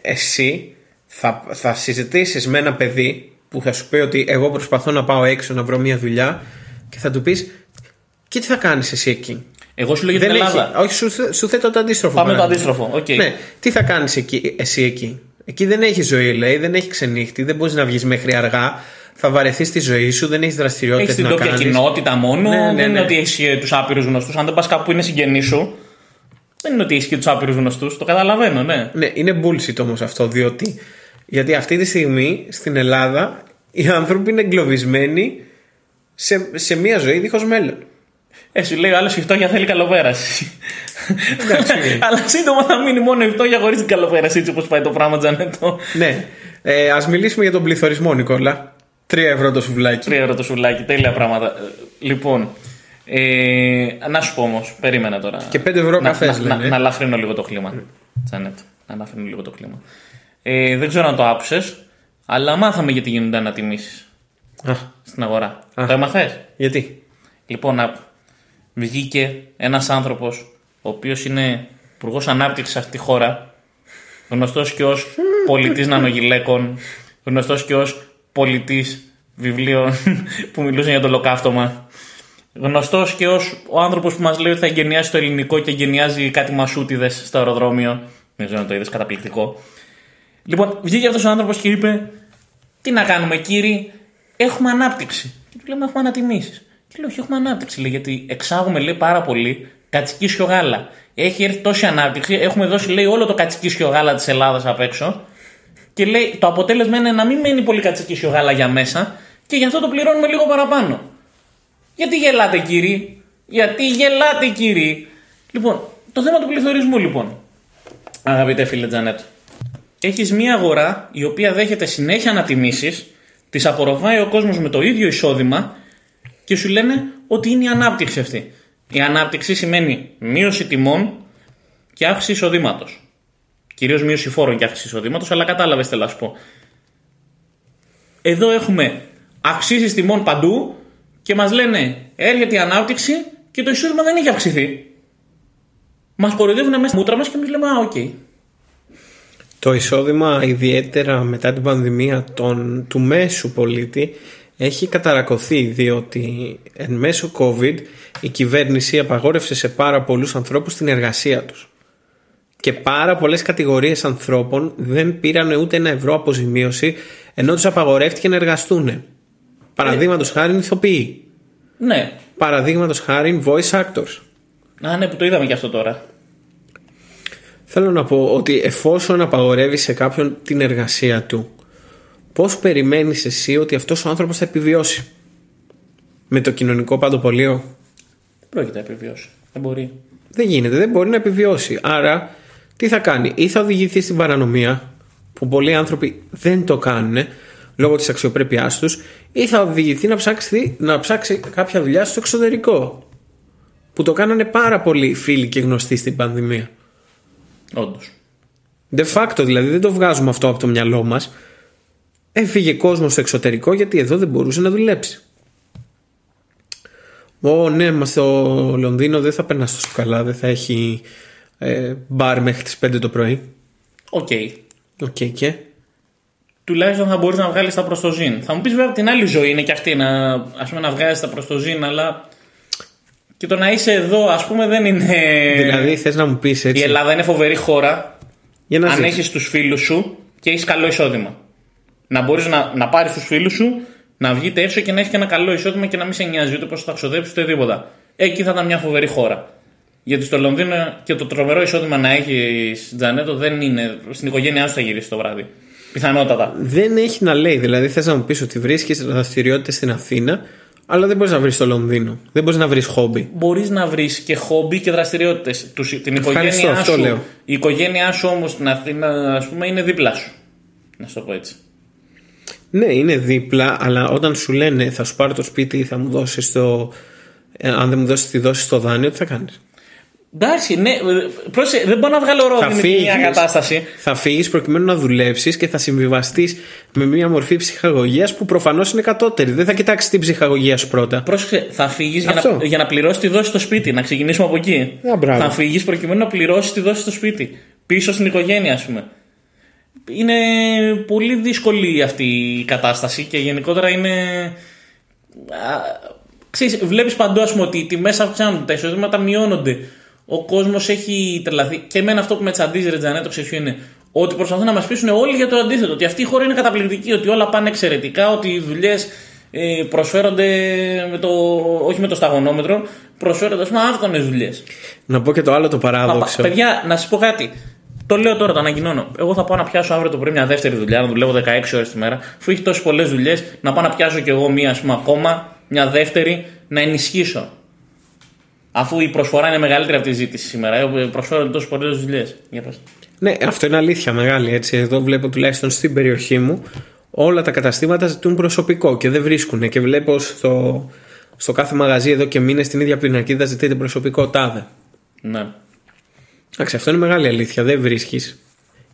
εσύ θα, θα συζητήσεις με ένα παιδί που θα σου πει ότι εγώ προσπαθώ να πάω έξω να βρω μια δουλειά και θα του πεις και τι θα κάνεις εσύ εκεί; Εγώ σου λέω για την Δεν Ελλάδα. έχει, όχι, σου, σου θέτω το αντίστροφο. Πάμε το παράδειγμα. αντίστροφο. Οκ. Ναι, τι θα κάνεις εσύ εκεί; Εκεί δεν έχει ζωή, λέει, δεν έχει ξενύχτι, δεν μπορείς να βγεις μέχρι αργά. Θα βαρεθείς τη ζωή σου, δεν έχεις δραστηριότητες Έχεις την να ντόπια κάνεις. κοινότητα μόνο. Ναι, ναι, δεν ναι. είναι ότι έχει τους άπειρους γνωστούς. Αν δεν πας κάπου που είναι συγγενής σου, δεν είναι ότι έχεις και τους άπειρους γνωστούς. Το καταλαβαίνω, ναι. Ναι, είναι bullshit όμως αυτό, διότι γιατί αυτή τη στιγμή στην Ελλάδα οι άνθρωποι είναι εγκλωβισμένοι σε, σε μια ζωή δίχως μέλλον. Ε, σου λέει ο άλλος η φτώχεια θέλει καλοπέραση. Εντάξει. Αλλά σύντομα θα μείνει μόνο η φτώχεια χωρίς την καλοπέραση, έτσι όπως πάει το πράγμα, Τζανέτο. ναι. Ε, Α μιλήσουμε για τον πληθωρισμό, Νικόλα. Τρία ευρώ το σουβλάκι. Τρία ευρώ το σουλάκι, τέλεια πράγματα. Ε, Λοιπόν, ε, να σου πω όμως, περίμενα τώρα. Και πέντε ευρώ να, καφές, να, να, λένε. να ελαφρύνω λίγο το κλίμα. Τζανέτ, να ελαφρύνω λίγο το κλίμα. Ε, δεν ξέρω αν το άκουσες, αλλά μάθαμε γιατί γίνονται ανατιμήσεις Α, στην αγορά. Α. Το έμαθες; γιατί; Λοιπόν, να βγήκε ένας άνθρωπος ο οποίος είναι υπουργός ανάπτυξης σε αυτή τη χώρα, γνωστός και ως πολιτής νανογυλαίκων, γνωστός και ως πολιτής βιβλίων που μιλούσαν για το ολοκαύτωμα. Γνωστός και ως ο άνθρωπος που μας λέει ότι θα εγκαινιάσει το ελληνικό και εγκαινιάζει κάτι μασούτιδες στο αεροδρόμιο. Δεν ξέρω αν το είδες, καταπληκτικό. Λοιπόν, βγήκε αυτός ο άνθρωπος και είπε: Τι να κάνουμε, κύριε, έχουμε ανάπτυξη. Και του λέμε: Έχουμε ανατιμήσεις. Και λέω: Όχι, έχουμε ανάπτυξη. Λέει, γιατί εξάγουμε λέει, πάρα πολύ κατσικίσιο γάλα. Έχει έρθει τόση ανάπτυξη, έχουμε δώσει λέει, όλο το κατσικίσιο γάλα της Ελλάδας απ' έξω. Και λέει: Το αποτέλεσμα είναι να μην μένει πολύ κατσικίσιο γάλα για μέσα και γι' αυτό το πληρώνουμε λίγο παραπάνω. Γιατί γελάτε, κύριοι; Γιατί γελάτε, κύριοι; Λοιπόν, το θέμα του πληθωρισμού, λοιπόν. Αγαπητέ φίλε Τζανέτ. Έχεις μια αγορά η οποία δέχεται συνέχεια ανατιμήσεις, τις απορροφάει ο κόσμος με το ίδιο εισόδημα και σου λένε ότι είναι η ανάπτυξη αυτή. Η ανάπτυξη σημαίνει μείωση τιμών και αύξηση εισοδήματος. Κυρίως μείωση φόρων και αύξηση εισοδήματος, αλλά κατάλαβες τι θέλω να σου πω. Εδώ έχουμε αυξήσεις τιμών παντού και μας λένε έρχεται η ανάπτυξη και το εισόδημα δεν έχει αυξηθεί. Μας κοροϊδεύουν μέσα στα μούτρα μας και εμείς λέμε Α, οκ. Το εισόδημα ιδιαίτερα μετά την πανδημία των, του μέσου πολίτη έχει καταρρακωθεί διότι εν μέσω COVID η κυβέρνηση απαγόρευσε σε πάρα πολλούς ανθρώπους την εργασία τους. Και πάρα πολλές κατηγορίες ανθρώπων δεν πήραν ούτε ένα ευρώ αποζημίωση ενώ τους απαγορεύτηκε να εργαστούν. Παραδείγματος χάρη ηθοποιοί. Ναι. Παραδείγματος χάρη voice actors. Α, ναι, που το είδαμε και αυτό τώρα. Θέλω να πω ότι εφόσον απαγορεύει σε κάποιον την εργασία του, πώς περιμένεις εσύ ότι αυτός ο άνθρωπος θα επιβιώσει; Με το κοινωνικό παντοπολείο Δεν πρόκειται να επιβιώσει. Δεν μπορεί. δεν γίνεται, δεν μπορεί να επιβιώσει. Άρα τι θα κάνει, ή θα οδηγηθεί στην παρανομία, που πολλοί άνθρωποι δεν το κάνουν λόγω της αξιοπρέπειάς τους, ή θα οδηγηθεί να ψάξει, να ψάξει κάποια δουλειά στο εξωτερικό. Που το κάνανε πάρα πολλοί φίλοι και γνωστοί στην πανδημία. Όντως. De facto δηλαδή δεν το βγάζουμε αυτό από το μυαλό μας Έφυγε κόσμος στο εξωτερικό γιατί εδώ δεν μπορούσε να δουλέψει Ω ναι μα στο Λονδίνο δεν θα περνάς τόσο καλά Δεν θα έχει ε, μπαρ μέχρι τις 5 το πρωί Ok. Ok και; Τουλάχιστον θα μπορείς να βγάλεις τα προς το ζην. Θα μου πεις βέβαια από την άλλη ζωή είναι και αυτή να, ας πούμε, να βγάζεις τα προς το ζην, αλλά και το να είσαι εδώ, ας πούμε, δεν είναι. Δηλαδή θες να μου πεις Η έτσι Ελλάδα είναι φοβερή χώρα Για να αν ζεις. έχεις τους φίλους σου και έχεις καλό εισόδημα. Να μπορείς να, να πάρεις τους φίλους σου, να βγείτε έξω και να έχεις και ένα καλό εισόδημα και να μην σε νοιάζει ούτε πώς θα ξοδέψεις ούτε τίποτα. Εκεί θα ήταν μια φοβερή χώρα. Γιατί στο Λονδίνο και το τρομερό εισόδημα να έχεις Τζανέτο δεν είναι. Στην οικογένειά σου θα γυρίσεις το βράδυ. Πιθανότατα. Δεν έχει να λέει Δηλαδή θες να μου πεις ότι βρίσκεις δραστηριότητες στην Αθήνα Αλλά δεν μπορείς να βρεις στο Λονδίνο Δεν μπορείς να βρεις χόμπι Μπορείς να βρεις και χόμπι και δραστηριότητες. Την Ευχαριστώ, οικογένειά αυτό σου. λέω. Η οικογένειά σου όμως στην Αθήνα, ας πούμε, είναι δίπλα σου. Να σου το πω έτσι. Ναι, είναι δίπλα, αλλά όταν σου λένε θα σου πάρω το σπίτι ή θα μου δώσεις το. ε, αν δεν μου δώσεις τη δόση στο δάνειο, τι θα κάνεις; Εντάξει, ναι, πρόσεχε, δεν μπορώ να βγάλω Θα ρόδινη φύγεις. μια κατάσταση. Θα φύγεις προκειμένου να δουλέψεις και θα συμβιβαστείς με μια μορφή ψυχαγωγίας που προφανώς είναι κατώτερη. Δεν θα κοιτάξεις την ψυχαγωγία σου πρώτα. Πρόσεξε, θα φύγεις για, Αυτό. να, για να πληρώσεις τη δόση στο σπίτι. Να ξεκινήσουμε από εκεί. Α, μπράβο. θα φύγεις προκειμένου να πληρώσεις τη δόση στο σπίτι. Πίσω στην οικογένεια, ας πούμε. Είναι πολύ δύσκολη αυτή η κατάσταση και γενικότερα είναι. α, Ξέρεις, βλέπεις παντού ας πούμε, ότι οι τιμές αυξάνονται, τα εισοδήματα μειώνονται. Ο κόσμος έχει τρελαθεί. Και εμένα αυτό που με τσαντίζει, ρε Τζανέτο, ξέρεις ποιο είναι. Ότι προσπαθούν να μας πείσουν όλοι για το αντίθετο. Ότι αυτή η χώρα είναι καταπληκτική, ότι όλα πάνε εξαιρετικά, ότι οι δουλειές ε, προσφέρονται με το, όχι με το σταγονόμετρο, προσφέρονται ας πούμε άφθονες δουλειές. Να πω και το άλλο το Πα- παράδοξο. Παιδιά, να σας πω κάτι. Το λέω τώρα, το ανακοινώνω. Εγώ θα πάω να πιάσω αύριο το πρωί μια δεύτερη δουλειά, να δουλεύω 16 ώρες τη μέρα. Αφού έχει τόσες πολλές δουλειές, να πάω να πιάσω κι εγώ μία, ας πούμε, ακόμα, μια δεύτερη, να ενισχύσω. Αφού η προσφορά είναι μεγαλύτερη από τη ζήτηση σήμερα, ε, προσφέρονται τόσες πολλές δουλειές. Για πες. Ναι, αυτό είναι αλήθεια μεγάλη. Έτσι. Εδώ βλέπω τουλάχιστον στην περιοχή μου όλα τα καταστήματα ζητούν προσωπικό και δεν βρίσκουν. Και βλέπω στο, στο κάθε μαγαζί εδώ και μήνες την ίδια πινακίδα ζητείτε προσωπικό τάδε. Ναι. Εντάξει, αυτό είναι μεγάλη αλήθεια. Δεν βρίσκεις.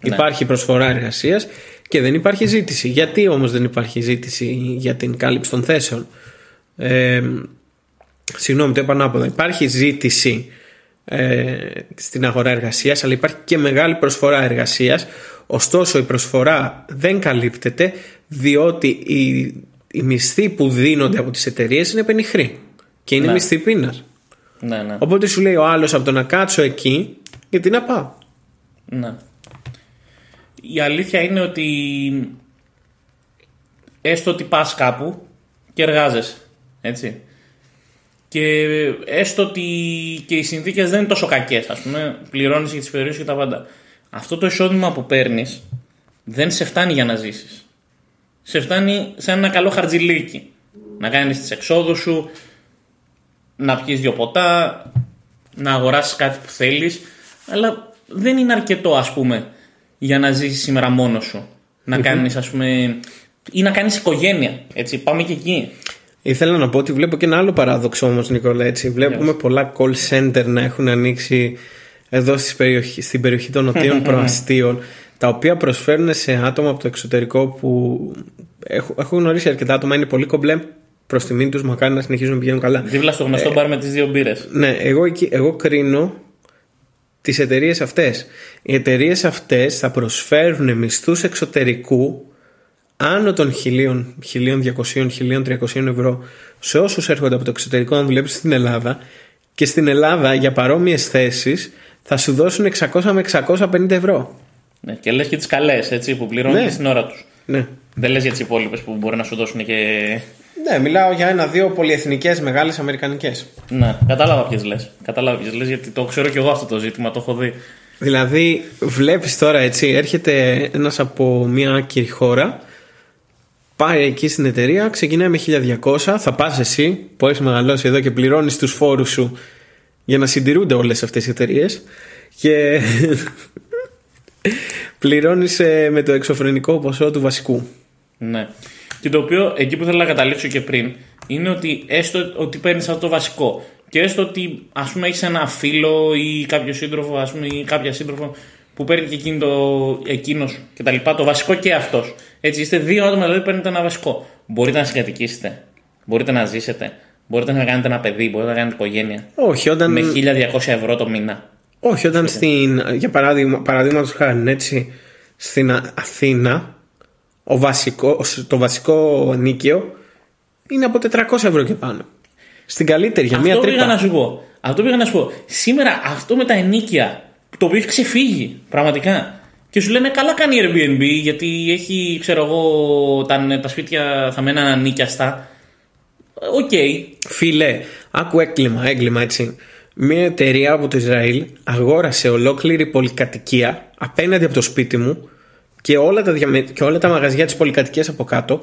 Ναι. Υπάρχει προσφορά εργασίας και δεν υπάρχει ζήτηση. Γιατί όμως δεν υπάρχει ζήτηση για την κάλυψη των θέσεων; Ε, συγγνώμη, το είπα ανάποδα. Υπάρχει ζήτηση ε, στην αγορά εργασίας, αλλά υπάρχει και μεγάλη προσφορά εργασίας. Ωστόσο, η προσφορά δεν καλύπτεται διότι οι, οι μισθοί που δίνονται από τις εταιρείες είναι πενιχροί και είναι Ναι. μισθοί πείνας. Ναι, ναι. Οπότε σου λέει ο άλλος από το να κάτσω εκεί, γιατί να πάω. Ναι. Η αλήθεια είναι ότι έστω ότι πας κάπου και εργάζεσαι, έτσι. Και έστω ότι και οι συνθήκες δεν είναι τόσο κακές, ας πούμε, πληρώνεις για τις περιοχές και τα πάντα. Αυτό το εισόδημα που παίρνεις δεν σε φτάνει για να ζήσεις. Σε φτάνει σαν ένα καλό χαρτζιλίκι. Να κάνεις τις εξόδους σου, να πιεις δυο ποτά, να αγοράσεις κάτι που θέλεις, αλλά δεν είναι αρκετό ας πούμε για να ζήσεις σήμερα μόνος σου. Να κάνεις ας πούμε ή να κάνεις οικογένεια, έτσι, πάμε και εκεί. Ήθελα να πω ότι βλέπω και ένα άλλο παράδοξο όμως, Νικόλα. Έτσι. Βλέπουμε πολλά call center να έχουν ανοίξει εδώ στις περιοχή, στην περιοχή των νοτίων προαστίων, τα οποία προσφέρουν σε άτομα από το εξωτερικό που έχω, έχω γνωρίσει αρκετά άτομα, είναι πολύ κομπλέ προς τιμή τους, μακάρι να συνεχίζουν να πηγαίνουν καλά. Δίπλα στο γνωστό μπαρ με τις δύο μπύρες. Ναι, εγώ, εκεί, εγώ κρίνω τις εταιρείες αυτές. Οι εταιρείες αυτές θα προσφέρουν μισθούς εξωτερικού άνω των 1.000, 1.200, 1.300 ευρώ σε όσους έρχονται από το εξωτερικό να δουλέψουν στην Ελλάδα και στην Ελλάδα για παρόμοιες θέσεις θα σου δώσουν 600 με 650 ευρώ. Ναι, και λες και τις καλές, έτσι, που πληρώνουν Ναι. και στην ώρα τους. Ναι. Δεν λες για τις υπόλοιπες που μπορεί να σου δώσουν και... Ναι, μιλάω για ένα-δύο πολυεθνικές μεγάλες Αμερικανικές. Ναι, κατάλαβα ποιες λες. Κατάλαβα ποιες λες, γιατί το ξέρω και εγώ αυτό το ζήτημα, το έχω δει. Δηλαδή, βλέπεις τώρα έτσι, έρχεται ένας από μια άκυρη χώρα, πάει εκεί στην εταιρεία, ξεκινάει με 1200, θα πας εσύ που έχεις μεγαλώσει εδώ και πληρώνεις τους φόρους σου για να συντηρούνται όλες αυτές οι εταιρείες και πληρώνεις με το εξωφρενικό ποσό του βασικού. Ναι. Και το οποίο εκεί που θέλω να καταλήξω και πριν είναι ότι έστω ότι παίρνεις αυτό το βασικό και έστω ότι ας πούμε έχεις ένα φίλο ή κάποιο σύντροφο ας πούμε, ή κάποια σύντροφο που παίρνει και εκείνο το, εκείνος και τα λοιπά, το βασικό και αυτός. Έτσι είστε δύο άτομα δηλαδή που παίρνετε ένα βασικό. Μπορείτε να συγκατοικήσετε, μπορείτε να ζήσετε, μπορείτε να κάνετε ένα παιδί, μπορείτε να κάνετε οικογένεια. Όχι, όταν, Με 1200 ευρώ το μήνα. όχι, όταν στην, για παράδειγμα, παραδείγματος χάρη έτσι, στην Α- Αθήνα ο βασικός, το βασικό νίκαιο είναι από 400 ευρώ και πάνω. Στην καλύτερη, για μία Αυτό πήγα τρύπα. να σου πω. Αυτό πήγα να σου πω. Σήμερα αυτό με τα ενίκια, το οποίο έχει ξεφύγει πραγματικά. Και σου λένε καλά κάνει η Airbnb γιατί έχει, ξέρω εγώ, τα, τα σπίτια θα μένουν ανίκιαστα. Οκ. Φίλε, άκου έγκλημα, έγκλημα έτσι. Μια εταιρεία από το Ισραήλ αγόρασε ολόκληρη πολυκατοικία απέναντι από το σπίτι μου και όλα τα, διαμε... και όλα τα μαγαζιά της πολυκατοικίας από κάτω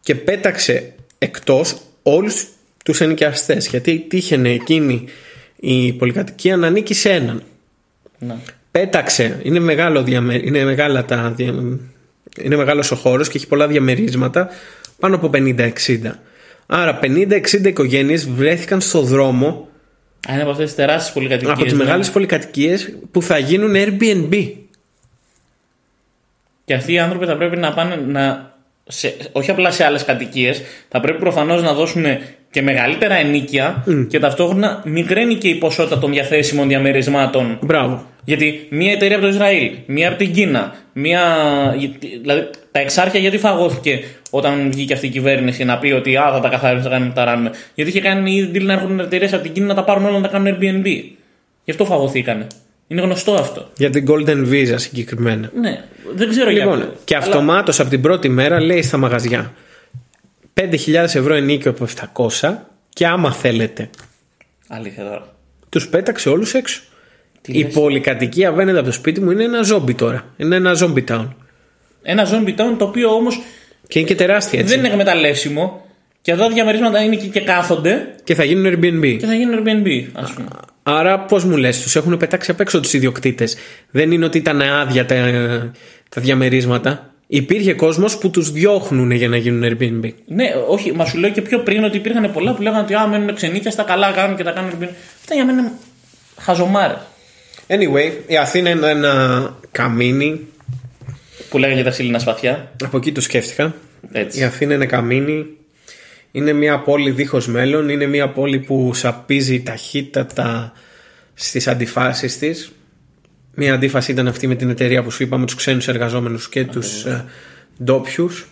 και πέταξε εκτός όλους τους ενοικιαστές γιατί τύχαινε εκείνη η πολυκατοικία να ανήκει σε έναν. Ναι. Πέταξε, είναι, μεγάλο διαμε... είναι, μεγάλα τα... δια- είναι μεγάλος ο χώρος και έχει πολλά διαμερίσματα πάνω από 50-60. Άρα 50-60 οικογένειες βρέθηκαν στο δρόμο Α, είναι από αυτές τις τεράστιες πολυκατοικίες. από τις μεγάλες πολυκατοικίες που θα γίνουν Airbnb. Και αυτοί οι άνθρωποι θα πρέπει να πάνε να. Σε, όχι απλά σε άλλες κατοικίες, θα πρέπει προφανώς να δώσουν και μεγαλύτερα ενίκια και ταυτόχρονα μικραίνει και η ποσότητα των διαθέσιμων διαμερισμάτων Μπράβο. Γιατί μία εταιρεία από το Ισραήλ, μία από την Κίνα, μία. Δηλαδή τα εξάρχεια γιατί φαγώθηκε όταν βγήκε αυτή η κυβέρνηση να πει ότι α, θα τα καθαρίσουμε, θα κάνουμε, τα ράνουμε. Γιατί είχε κάνει ήδη να έρχονται εταιρείες από την Κίνα να τα πάρουν όλα να τα κάνουν Airbnb. Γι' αυτό φαγωθήκανε. Είναι γνωστό αυτό. Για την Golden Visa συγκεκριμένα. Ναι, δεν ξέρω Λοιπόν, γιατί. και αυτομάτως από την πρώτη μέρα λέει στα μαγαζιά 5.000 ευρώ ενίκιο από 700 και άμα θέλετε. Αλήθεια τώρα. Τους πέταξε όλους έξω. Τι η λες; πολυκατοικία απέναντι από το σπίτι μου είναι ένα ζόμπι τώρα. Είναι ένα zombie town. Ένα zombie town το οποίο όμως Και είναι και τεράστια έτσι. δεν είναι εκμεταλλεύσιμο και αυτά τα διαμερίσματα είναι εκεί και κάθονται Και θα γίνουν Airbnb. και θα γίνουν Airbnb, α πούμε. Άρα, πώς μου λες, τους έχουν πετάξει απ' έξω τους ιδιοκτήτες; Δεν είναι ότι ήταν άδεια τα, τα διαμερίσματα. Υπήρχε κόσμος που τους διώχνουν για να γίνουν Airbnb. Ναι, όχι, μα σου λέω και πιο πριν ότι υπήρχαν πολλά που λέγανε ότι α, μένουν ξενίκια στα καλά κάνουν και τα κάνουν Airbnb. Αυτά για μένα είναι χαζομάρε. Anyway, η Αθήνα είναι ένα καμίνι. Που λέγανε για τα ξύλινα σπαθιά. Από εκεί το σκέφτηκα. Έτσι. Η Αθήνα είναι καμίνι. Είναι μια πόλη δίχως μέλλον. Είναι μια πόλη που σαπίζει ταχύτατα στις αντιφάσεις της. Μια αντίφαση ήταν αυτή με την εταιρεία που σου είπαμε, τους ξένους εργαζόμενους και τους ε, ντόπιους.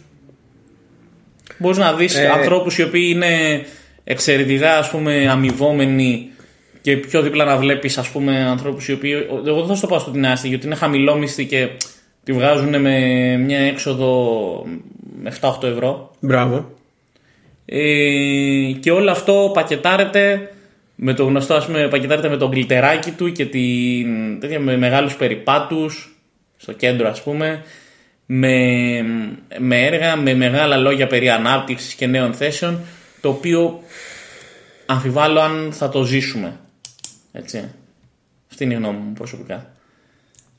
Μπορείς να δεις Ε, ανθρώπους οι οποίοι είναι εξαιρετικά ας πούμε, αμοιβόμενοι και πιο δίπλα να βλέπεις ανθρώπους οι οποίοι. Εγώ δεν θα στο πάω στο την άστη γιατί είναι χαμηλόμισθοι και τη βγάζουν με μια έξοδο με 7-8 ευρώ. Μπράβο. Ε, και όλο αυτό πακετάρεται με το γνωστό, ας πούμε, πακετάρεται με τον γκλιτεράκι του και την, τέτοια, με μεγάλους περιπάτους στο κέντρο ας πούμε με, με έργα, με μεγάλα λόγια περί ανάπτυξης και νέων θέσεων το οποίο αμφιβάλλω αν θα το ζήσουμε. Έτσι. Αυτή είναι η γνώμη μου προσωπικά.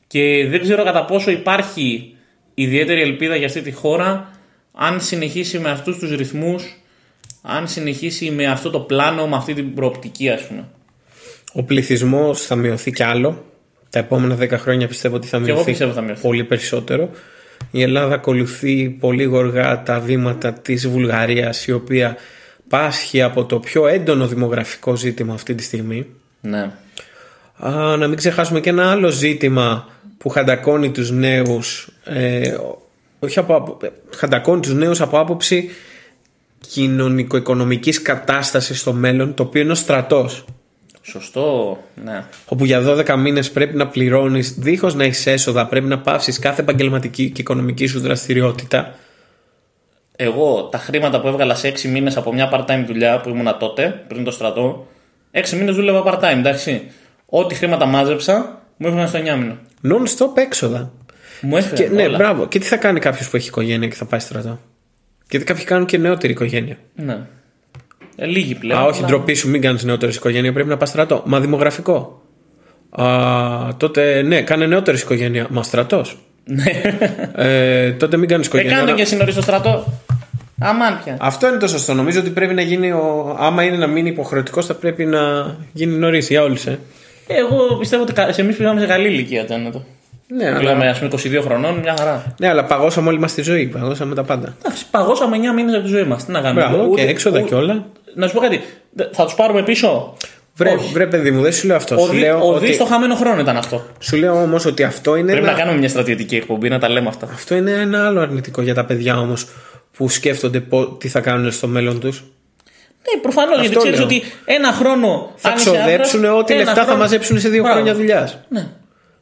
Και δεν ξέρω κατά πόσο υπάρχει ιδιαίτερη ελπίδα για αυτή τη χώρα αν συνεχίσει με αυτούς τους ρυθμούς, αν συνεχίσει με αυτό το πλάνο, με αυτή την προοπτική ας πούμε. Ο πληθυσμός θα μειωθεί κι άλλο. Τα επόμενα 10 χρόνια πιστεύω ότι θα εγώ μειωθεί, πιστεύω θα μειωθεί. πολύ περισσότερο. Η Ελλάδα ακολουθεί πολύ γοργά τα βήματα της Βουλγαρίας η οποία πάσχει από το πιο έντονο δημογραφικό ζήτημα αυτή τη στιγμή. Ναι. Α, να μην ξεχάσουμε και ένα άλλο ζήτημα που χαντακώνει τους νέους ε, όχι από, απο- ε, χαντακώνει τους νέους από άποψη κοινωνικο-οικονομικής κατάστασης στο μέλλον το οποίο είναι ο στρατός Σωστό. Ναι. όπου για 12 μήνες πρέπει να πληρώνεις δίχως να έχεις έσοδα πρέπει να πάυσεις κάθε επαγγελματική και οικονομική σου δραστηριότητα Εγώ τα χρήματα που έβγαλα σε 6 μήνες από μια part-time δουλειά που ήμουνα τότε, πριν το στρατό, 6 μήνες δούλευα part-time, εντάξει. Ό,τι χρήματα μάζεψα, μου έφυγαν στο 9 μήνα. non-stop έξοδα Μου έφυγαν. και, ναι όλα. μπράβο και τι θα κάνει κάποιος που έχει οικογένεια και θα πάει στρατό; Γιατί κάποιοι κάνουν και νεότερη οικογένεια Ναι. Ε, λίγοι πλέον. Α, όχι, αλλά- ντροπή σου, μην κάνεις νεότερη οικογένεια, πρέπει να πας στρατό. Μα δημογραφικό. Α, τότε ναι, κάνε νεότερη οικογένεια. Μα στρατός. Ναι. ε, τότε μην κάνεις Ε, οικογένεια. κάνε Αλλά- και εσύ νωρίς στο στρατό. Αμάν πια. Αυτό είναι το σωστό. Νομίζω ότι πρέπει να γίνει. Ο... Άμα είναι να μείνει υποχρεωτικός, θα πρέπει να γίνει νωρίς για όλους. Ε. Εγώ πιστεύω ότι κα- σε εμείς πήγαμε σε καλή ηλικία, Τζάνετο. Ναι, αλλά... Μιλάμε, ας πούμε, 22 χρονών, μια χαρά. ναι, αλλά παγώσαμε όλη μας τη ζωή. Παγώσαμε τα πάντα. Εντάξει, παγώσαμε 9 μήνες από τη ζωή μας. Τι να κάνουμε; Μπράβο, Ούτε- και έξοδα ούτε- και όλα. Να σου πω κάτι. Θα τους πάρουμε πίσω; Βρε, Όχι. βρε, παιδί μου, δεν σου λέω αυτό. Ο Σου δι- λέω, Ο ότι... δι στο χαμένο χρόνο ήταν αυτό. σου λέω όμως ότι αυτό είναι, Πρέπει ένα... να κάνουμε μια στρατιωτική εκπομπή να τα λέμε αυτά. αυτό είναι ένα άλλο αρνητικό για τα παιδιά όμως που σκέφτονται πο- τι θα κάνουν στο μέλλον τους. Ναι, προφανώς γιατί Αυτό ξέρεις λέω. ότι ένα χρόνο. Θα αν είσαι ξοδέψουν άντρας, ό,τι ένα λεφτά θα χρόνο- μαζέψουν σε δύο Μπράβο. χρόνια δουλειάς. Ναι,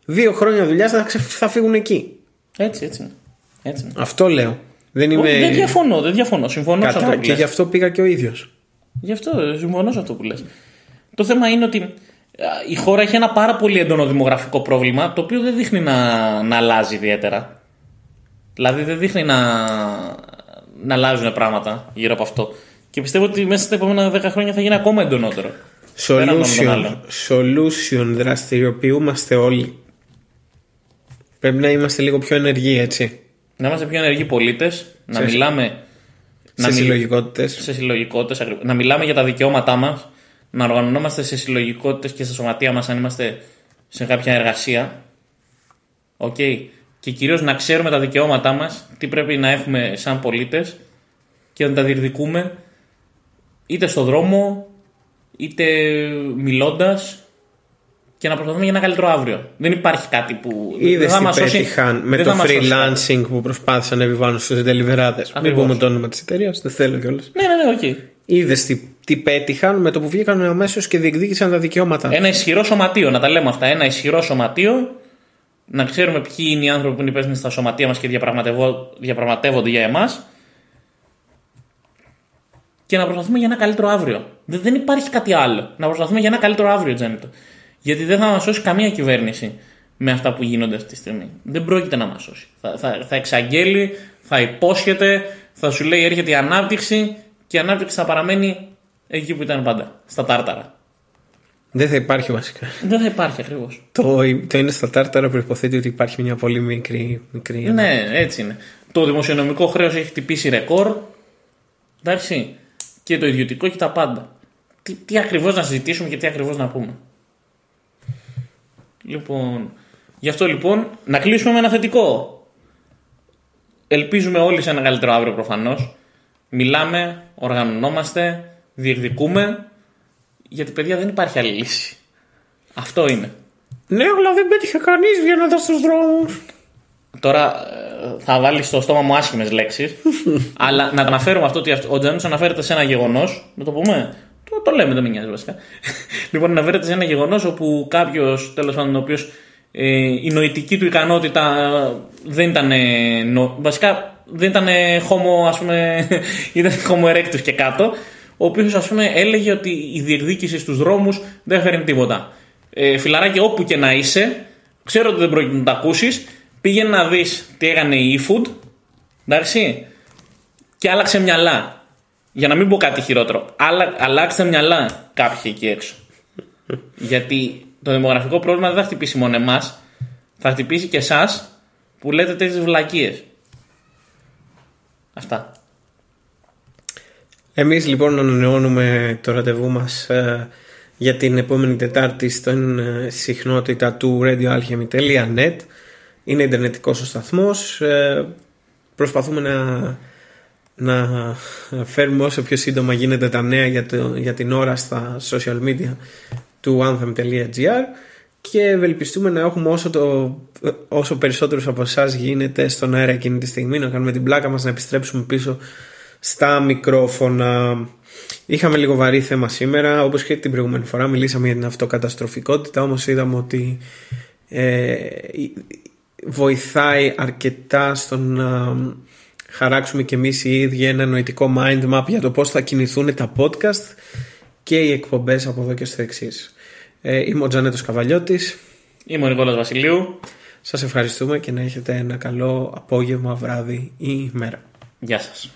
Δύο χρόνια δουλειά θα, ξε- θα φύγουν εκεί. έτσι, έτσι. είναι. έτσι είναι. Αυτό λέω. Δεν είμαι Όχι, Δεν διαφωνώ, δεν διαφωνώ. Συμφωνώ σε αυτό κατά που και λες. γι' αυτό πήγα και ο ίδιος. Γι' αυτό ε, συμφωνώ σε αυτό που λες. Το θέμα είναι ότι α, η χώρα έχει ένα πάρα πολύ έντονο δημογραφικό πρόβλημα το οποίο δεν δείχνει να, να αλλάζει ιδιαίτερα. Δηλαδή δεν δείχνει να, να αλλάζουν πράγματα γύρω από αυτό. Και πιστεύω ότι μέσα στα επόμενα 10 χρόνια θα γίνει ακόμα εντονότερο. Πέραν όλων των Solution, άλλων. solution δραστηριοποιούμαστε όλοι. Πρέπει να είμαστε λίγο πιο ενεργοί, έτσι. Να είμαστε πιο ενεργοί πολίτες, να Σε- μιλάμε. σε μιλ- συλλογικότητες. σε συλλογικότητες, να μιλάμε για τα δικαιώματά μας, να οργανωνόμαστε σε συλλογικότητες και στα σωματεία μας αν είμαστε σε κάποια εργασία. Οκ. Και κυρίως να ξέρουμε τα δικαιώματά μας, τι πρέπει να έχουμε σαν πολίτες και να τα διεκδικούμε είτε στο δρόμο, είτε μιλώντας και να προσπαθούμε για ένα καλύτερο αύριο. Δεν υπάρχει κάτι που. Είδες δεν θα τι μας σώσει- πέτυχαν με δεν το θα μας σώσει κάτι. freelancing που προσπάθησαν να επιβάλλουν στους ντελιβεράδες. Μην Ακριβώς. πούμε το όνομα της εταιρείας, δεν θέλω κιόλας. Ναι, ναι, ναι, οκ. Είδες τι, τι πέτυχαν με το που βγήκαν αμέσως και διεκδίκησαν τα δικαιώματα. Ένα ισχυρό σωματείο, να τα λέμε αυτά. Ένα ισχυρό σωματείο, να ξέρουμε ποιοι είναι οι άνθρωποι που είναι υπεύθυνοι στα σωματεία μας και διαπραγματευό- διαπραγματεύονται για εμάς. Και να προσπαθούμε για ένα καλύτερο αύριο. Δεν, δεν υπάρχει κάτι άλλο. Να προσπαθούμε για ένα καλύτερο αύριο, Τζένιτο. Γιατί δεν θα μας σώσει καμία κυβέρνηση με αυτά που γίνονται αυτή τη στιγμή. Δεν πρόκειται να μας σώσει. Θα, θα, θα εξαγγέλει, θα υπόσχεται, θα σου λέει έρχεται η ανάπτυξη και η ανάπτυξη θα παραμένει εκεί που ήταν πάντα. Στα τάρταρα. Δεν θα υπάρχει βασικά. Δεν θα υπάρχει ακριβώς. Το, το είναι στα τάρταρα προποθέτει ότι υπάρχει μια πολύ μικρή. μικρή Ναι, έτσι είναι. Το δημοσιονομικό χρέος έχει χτυπήσει ρεκόρ. Εντάξει. Και το ιδιωτικό και τα πάντα. Τι, τι ακριβώς να συζητήσουμε και τι ακριβώς να πούμε. Λοιπόν, γι' αυτό λοιπόν να κλείσουμε με ένα θετικό. Ελπίζουμε όλοι σε ένα καλύτερο αύριο προφανώς. Μιλάμε, οργανωνόμαστε, διεκδικούμε. Γιατί παιδιά δεν υπάρχει άλλη λύση. Αυτό είναι. Ναι, αλλά δεν πέτυχε κανείς βγαίνοντα στους δρόμους. Τώρα ε, θα βάλεις στο στόμα μου άσχημες λέξεις. αλλά να αναφέρουμε αυτό ότι αυτό- ο Τζάνο αναφέρεται σε ένα γεγονός. Να το πούμε. Το, το λέμε, δεν με νοιάζει βασικά. λοιπόν, αναφέρεται σε ένα γεγονός όπου κάποιος, τέλος πάντων, ο οποίος ε, η νοητική του ικανότητα ε, δεν ήταν. ε, νο- βασικά δεν ήταν ε, homo, ας πούμε, ήταν homo erectus και κάτω. Ο οποίος, ας πούμε, έλεγε ότι η διεκδίκηση στους δρόμους δεν φέρνει τίποτα. Ε, φιλαράκι, όπου και να είσαι, ξέρω ότι δεν πρόκειται να τα ακούσεις. Πήγαινε να δεις τι έκανε η eFood. Εντάξει. Και άλλαξε μυαλά. Για να μην πω κάτι χειρότερο. Άλλα, αλλάξτε μυαλά κάποιοι εκεί έξω. Γιατί το δημογραφικό πρόβλημα δεν θα χτυπήσει μόνο εμάς. Θα χτυπήσει και εσάς που λέτε τέτοιες βλακίες. Αυτά. Εμείς λοιπόν ανανεώνουμε το ραντεβού μας ε, για την επόμενη Τετάρτη στην ε, συχνότητα του radioalchemy.net Είναι ιντερνετικός ο σταθμός ε, Προσπαθούμε να, να φέρουμε όσο πιο σύντομα γίνεται τα νέα για, το, για την ώρα στα social media του anthem.gr και ευελπιστούμε να έχουμε όσο, το, όσο περισσότερους από εσάς γίνεται στον αέρα εκείνη τη στιγμή να κάνουμε την πλάκα μας να επιστρέψουμε πίσω στα μικρόφωνα. Είχαμε λίγο βαρύ θέμα σήμερα, όπως και την προηγούμενη φορά μιλήσαμε για την αυτοκαταστροφικότητα, όμως είδαμε ότι ε, βοηθάει αρκετά στο να χαράξουμε και εμείς οι ίδιοι ένα νοητικό mind map για το πώς θα κινηθούν τα podcast και οι εκπομπές από εδώ και στο εξής. Ε, είμαι ο Τζανέτος Καβαλιώτης. Είμαι ο Νικόλας Βασιλείου. Σας ευχαριστούμε και να έχετε ένα καλό απόγευμα, βράδυ ή μέρα. Γεια σας.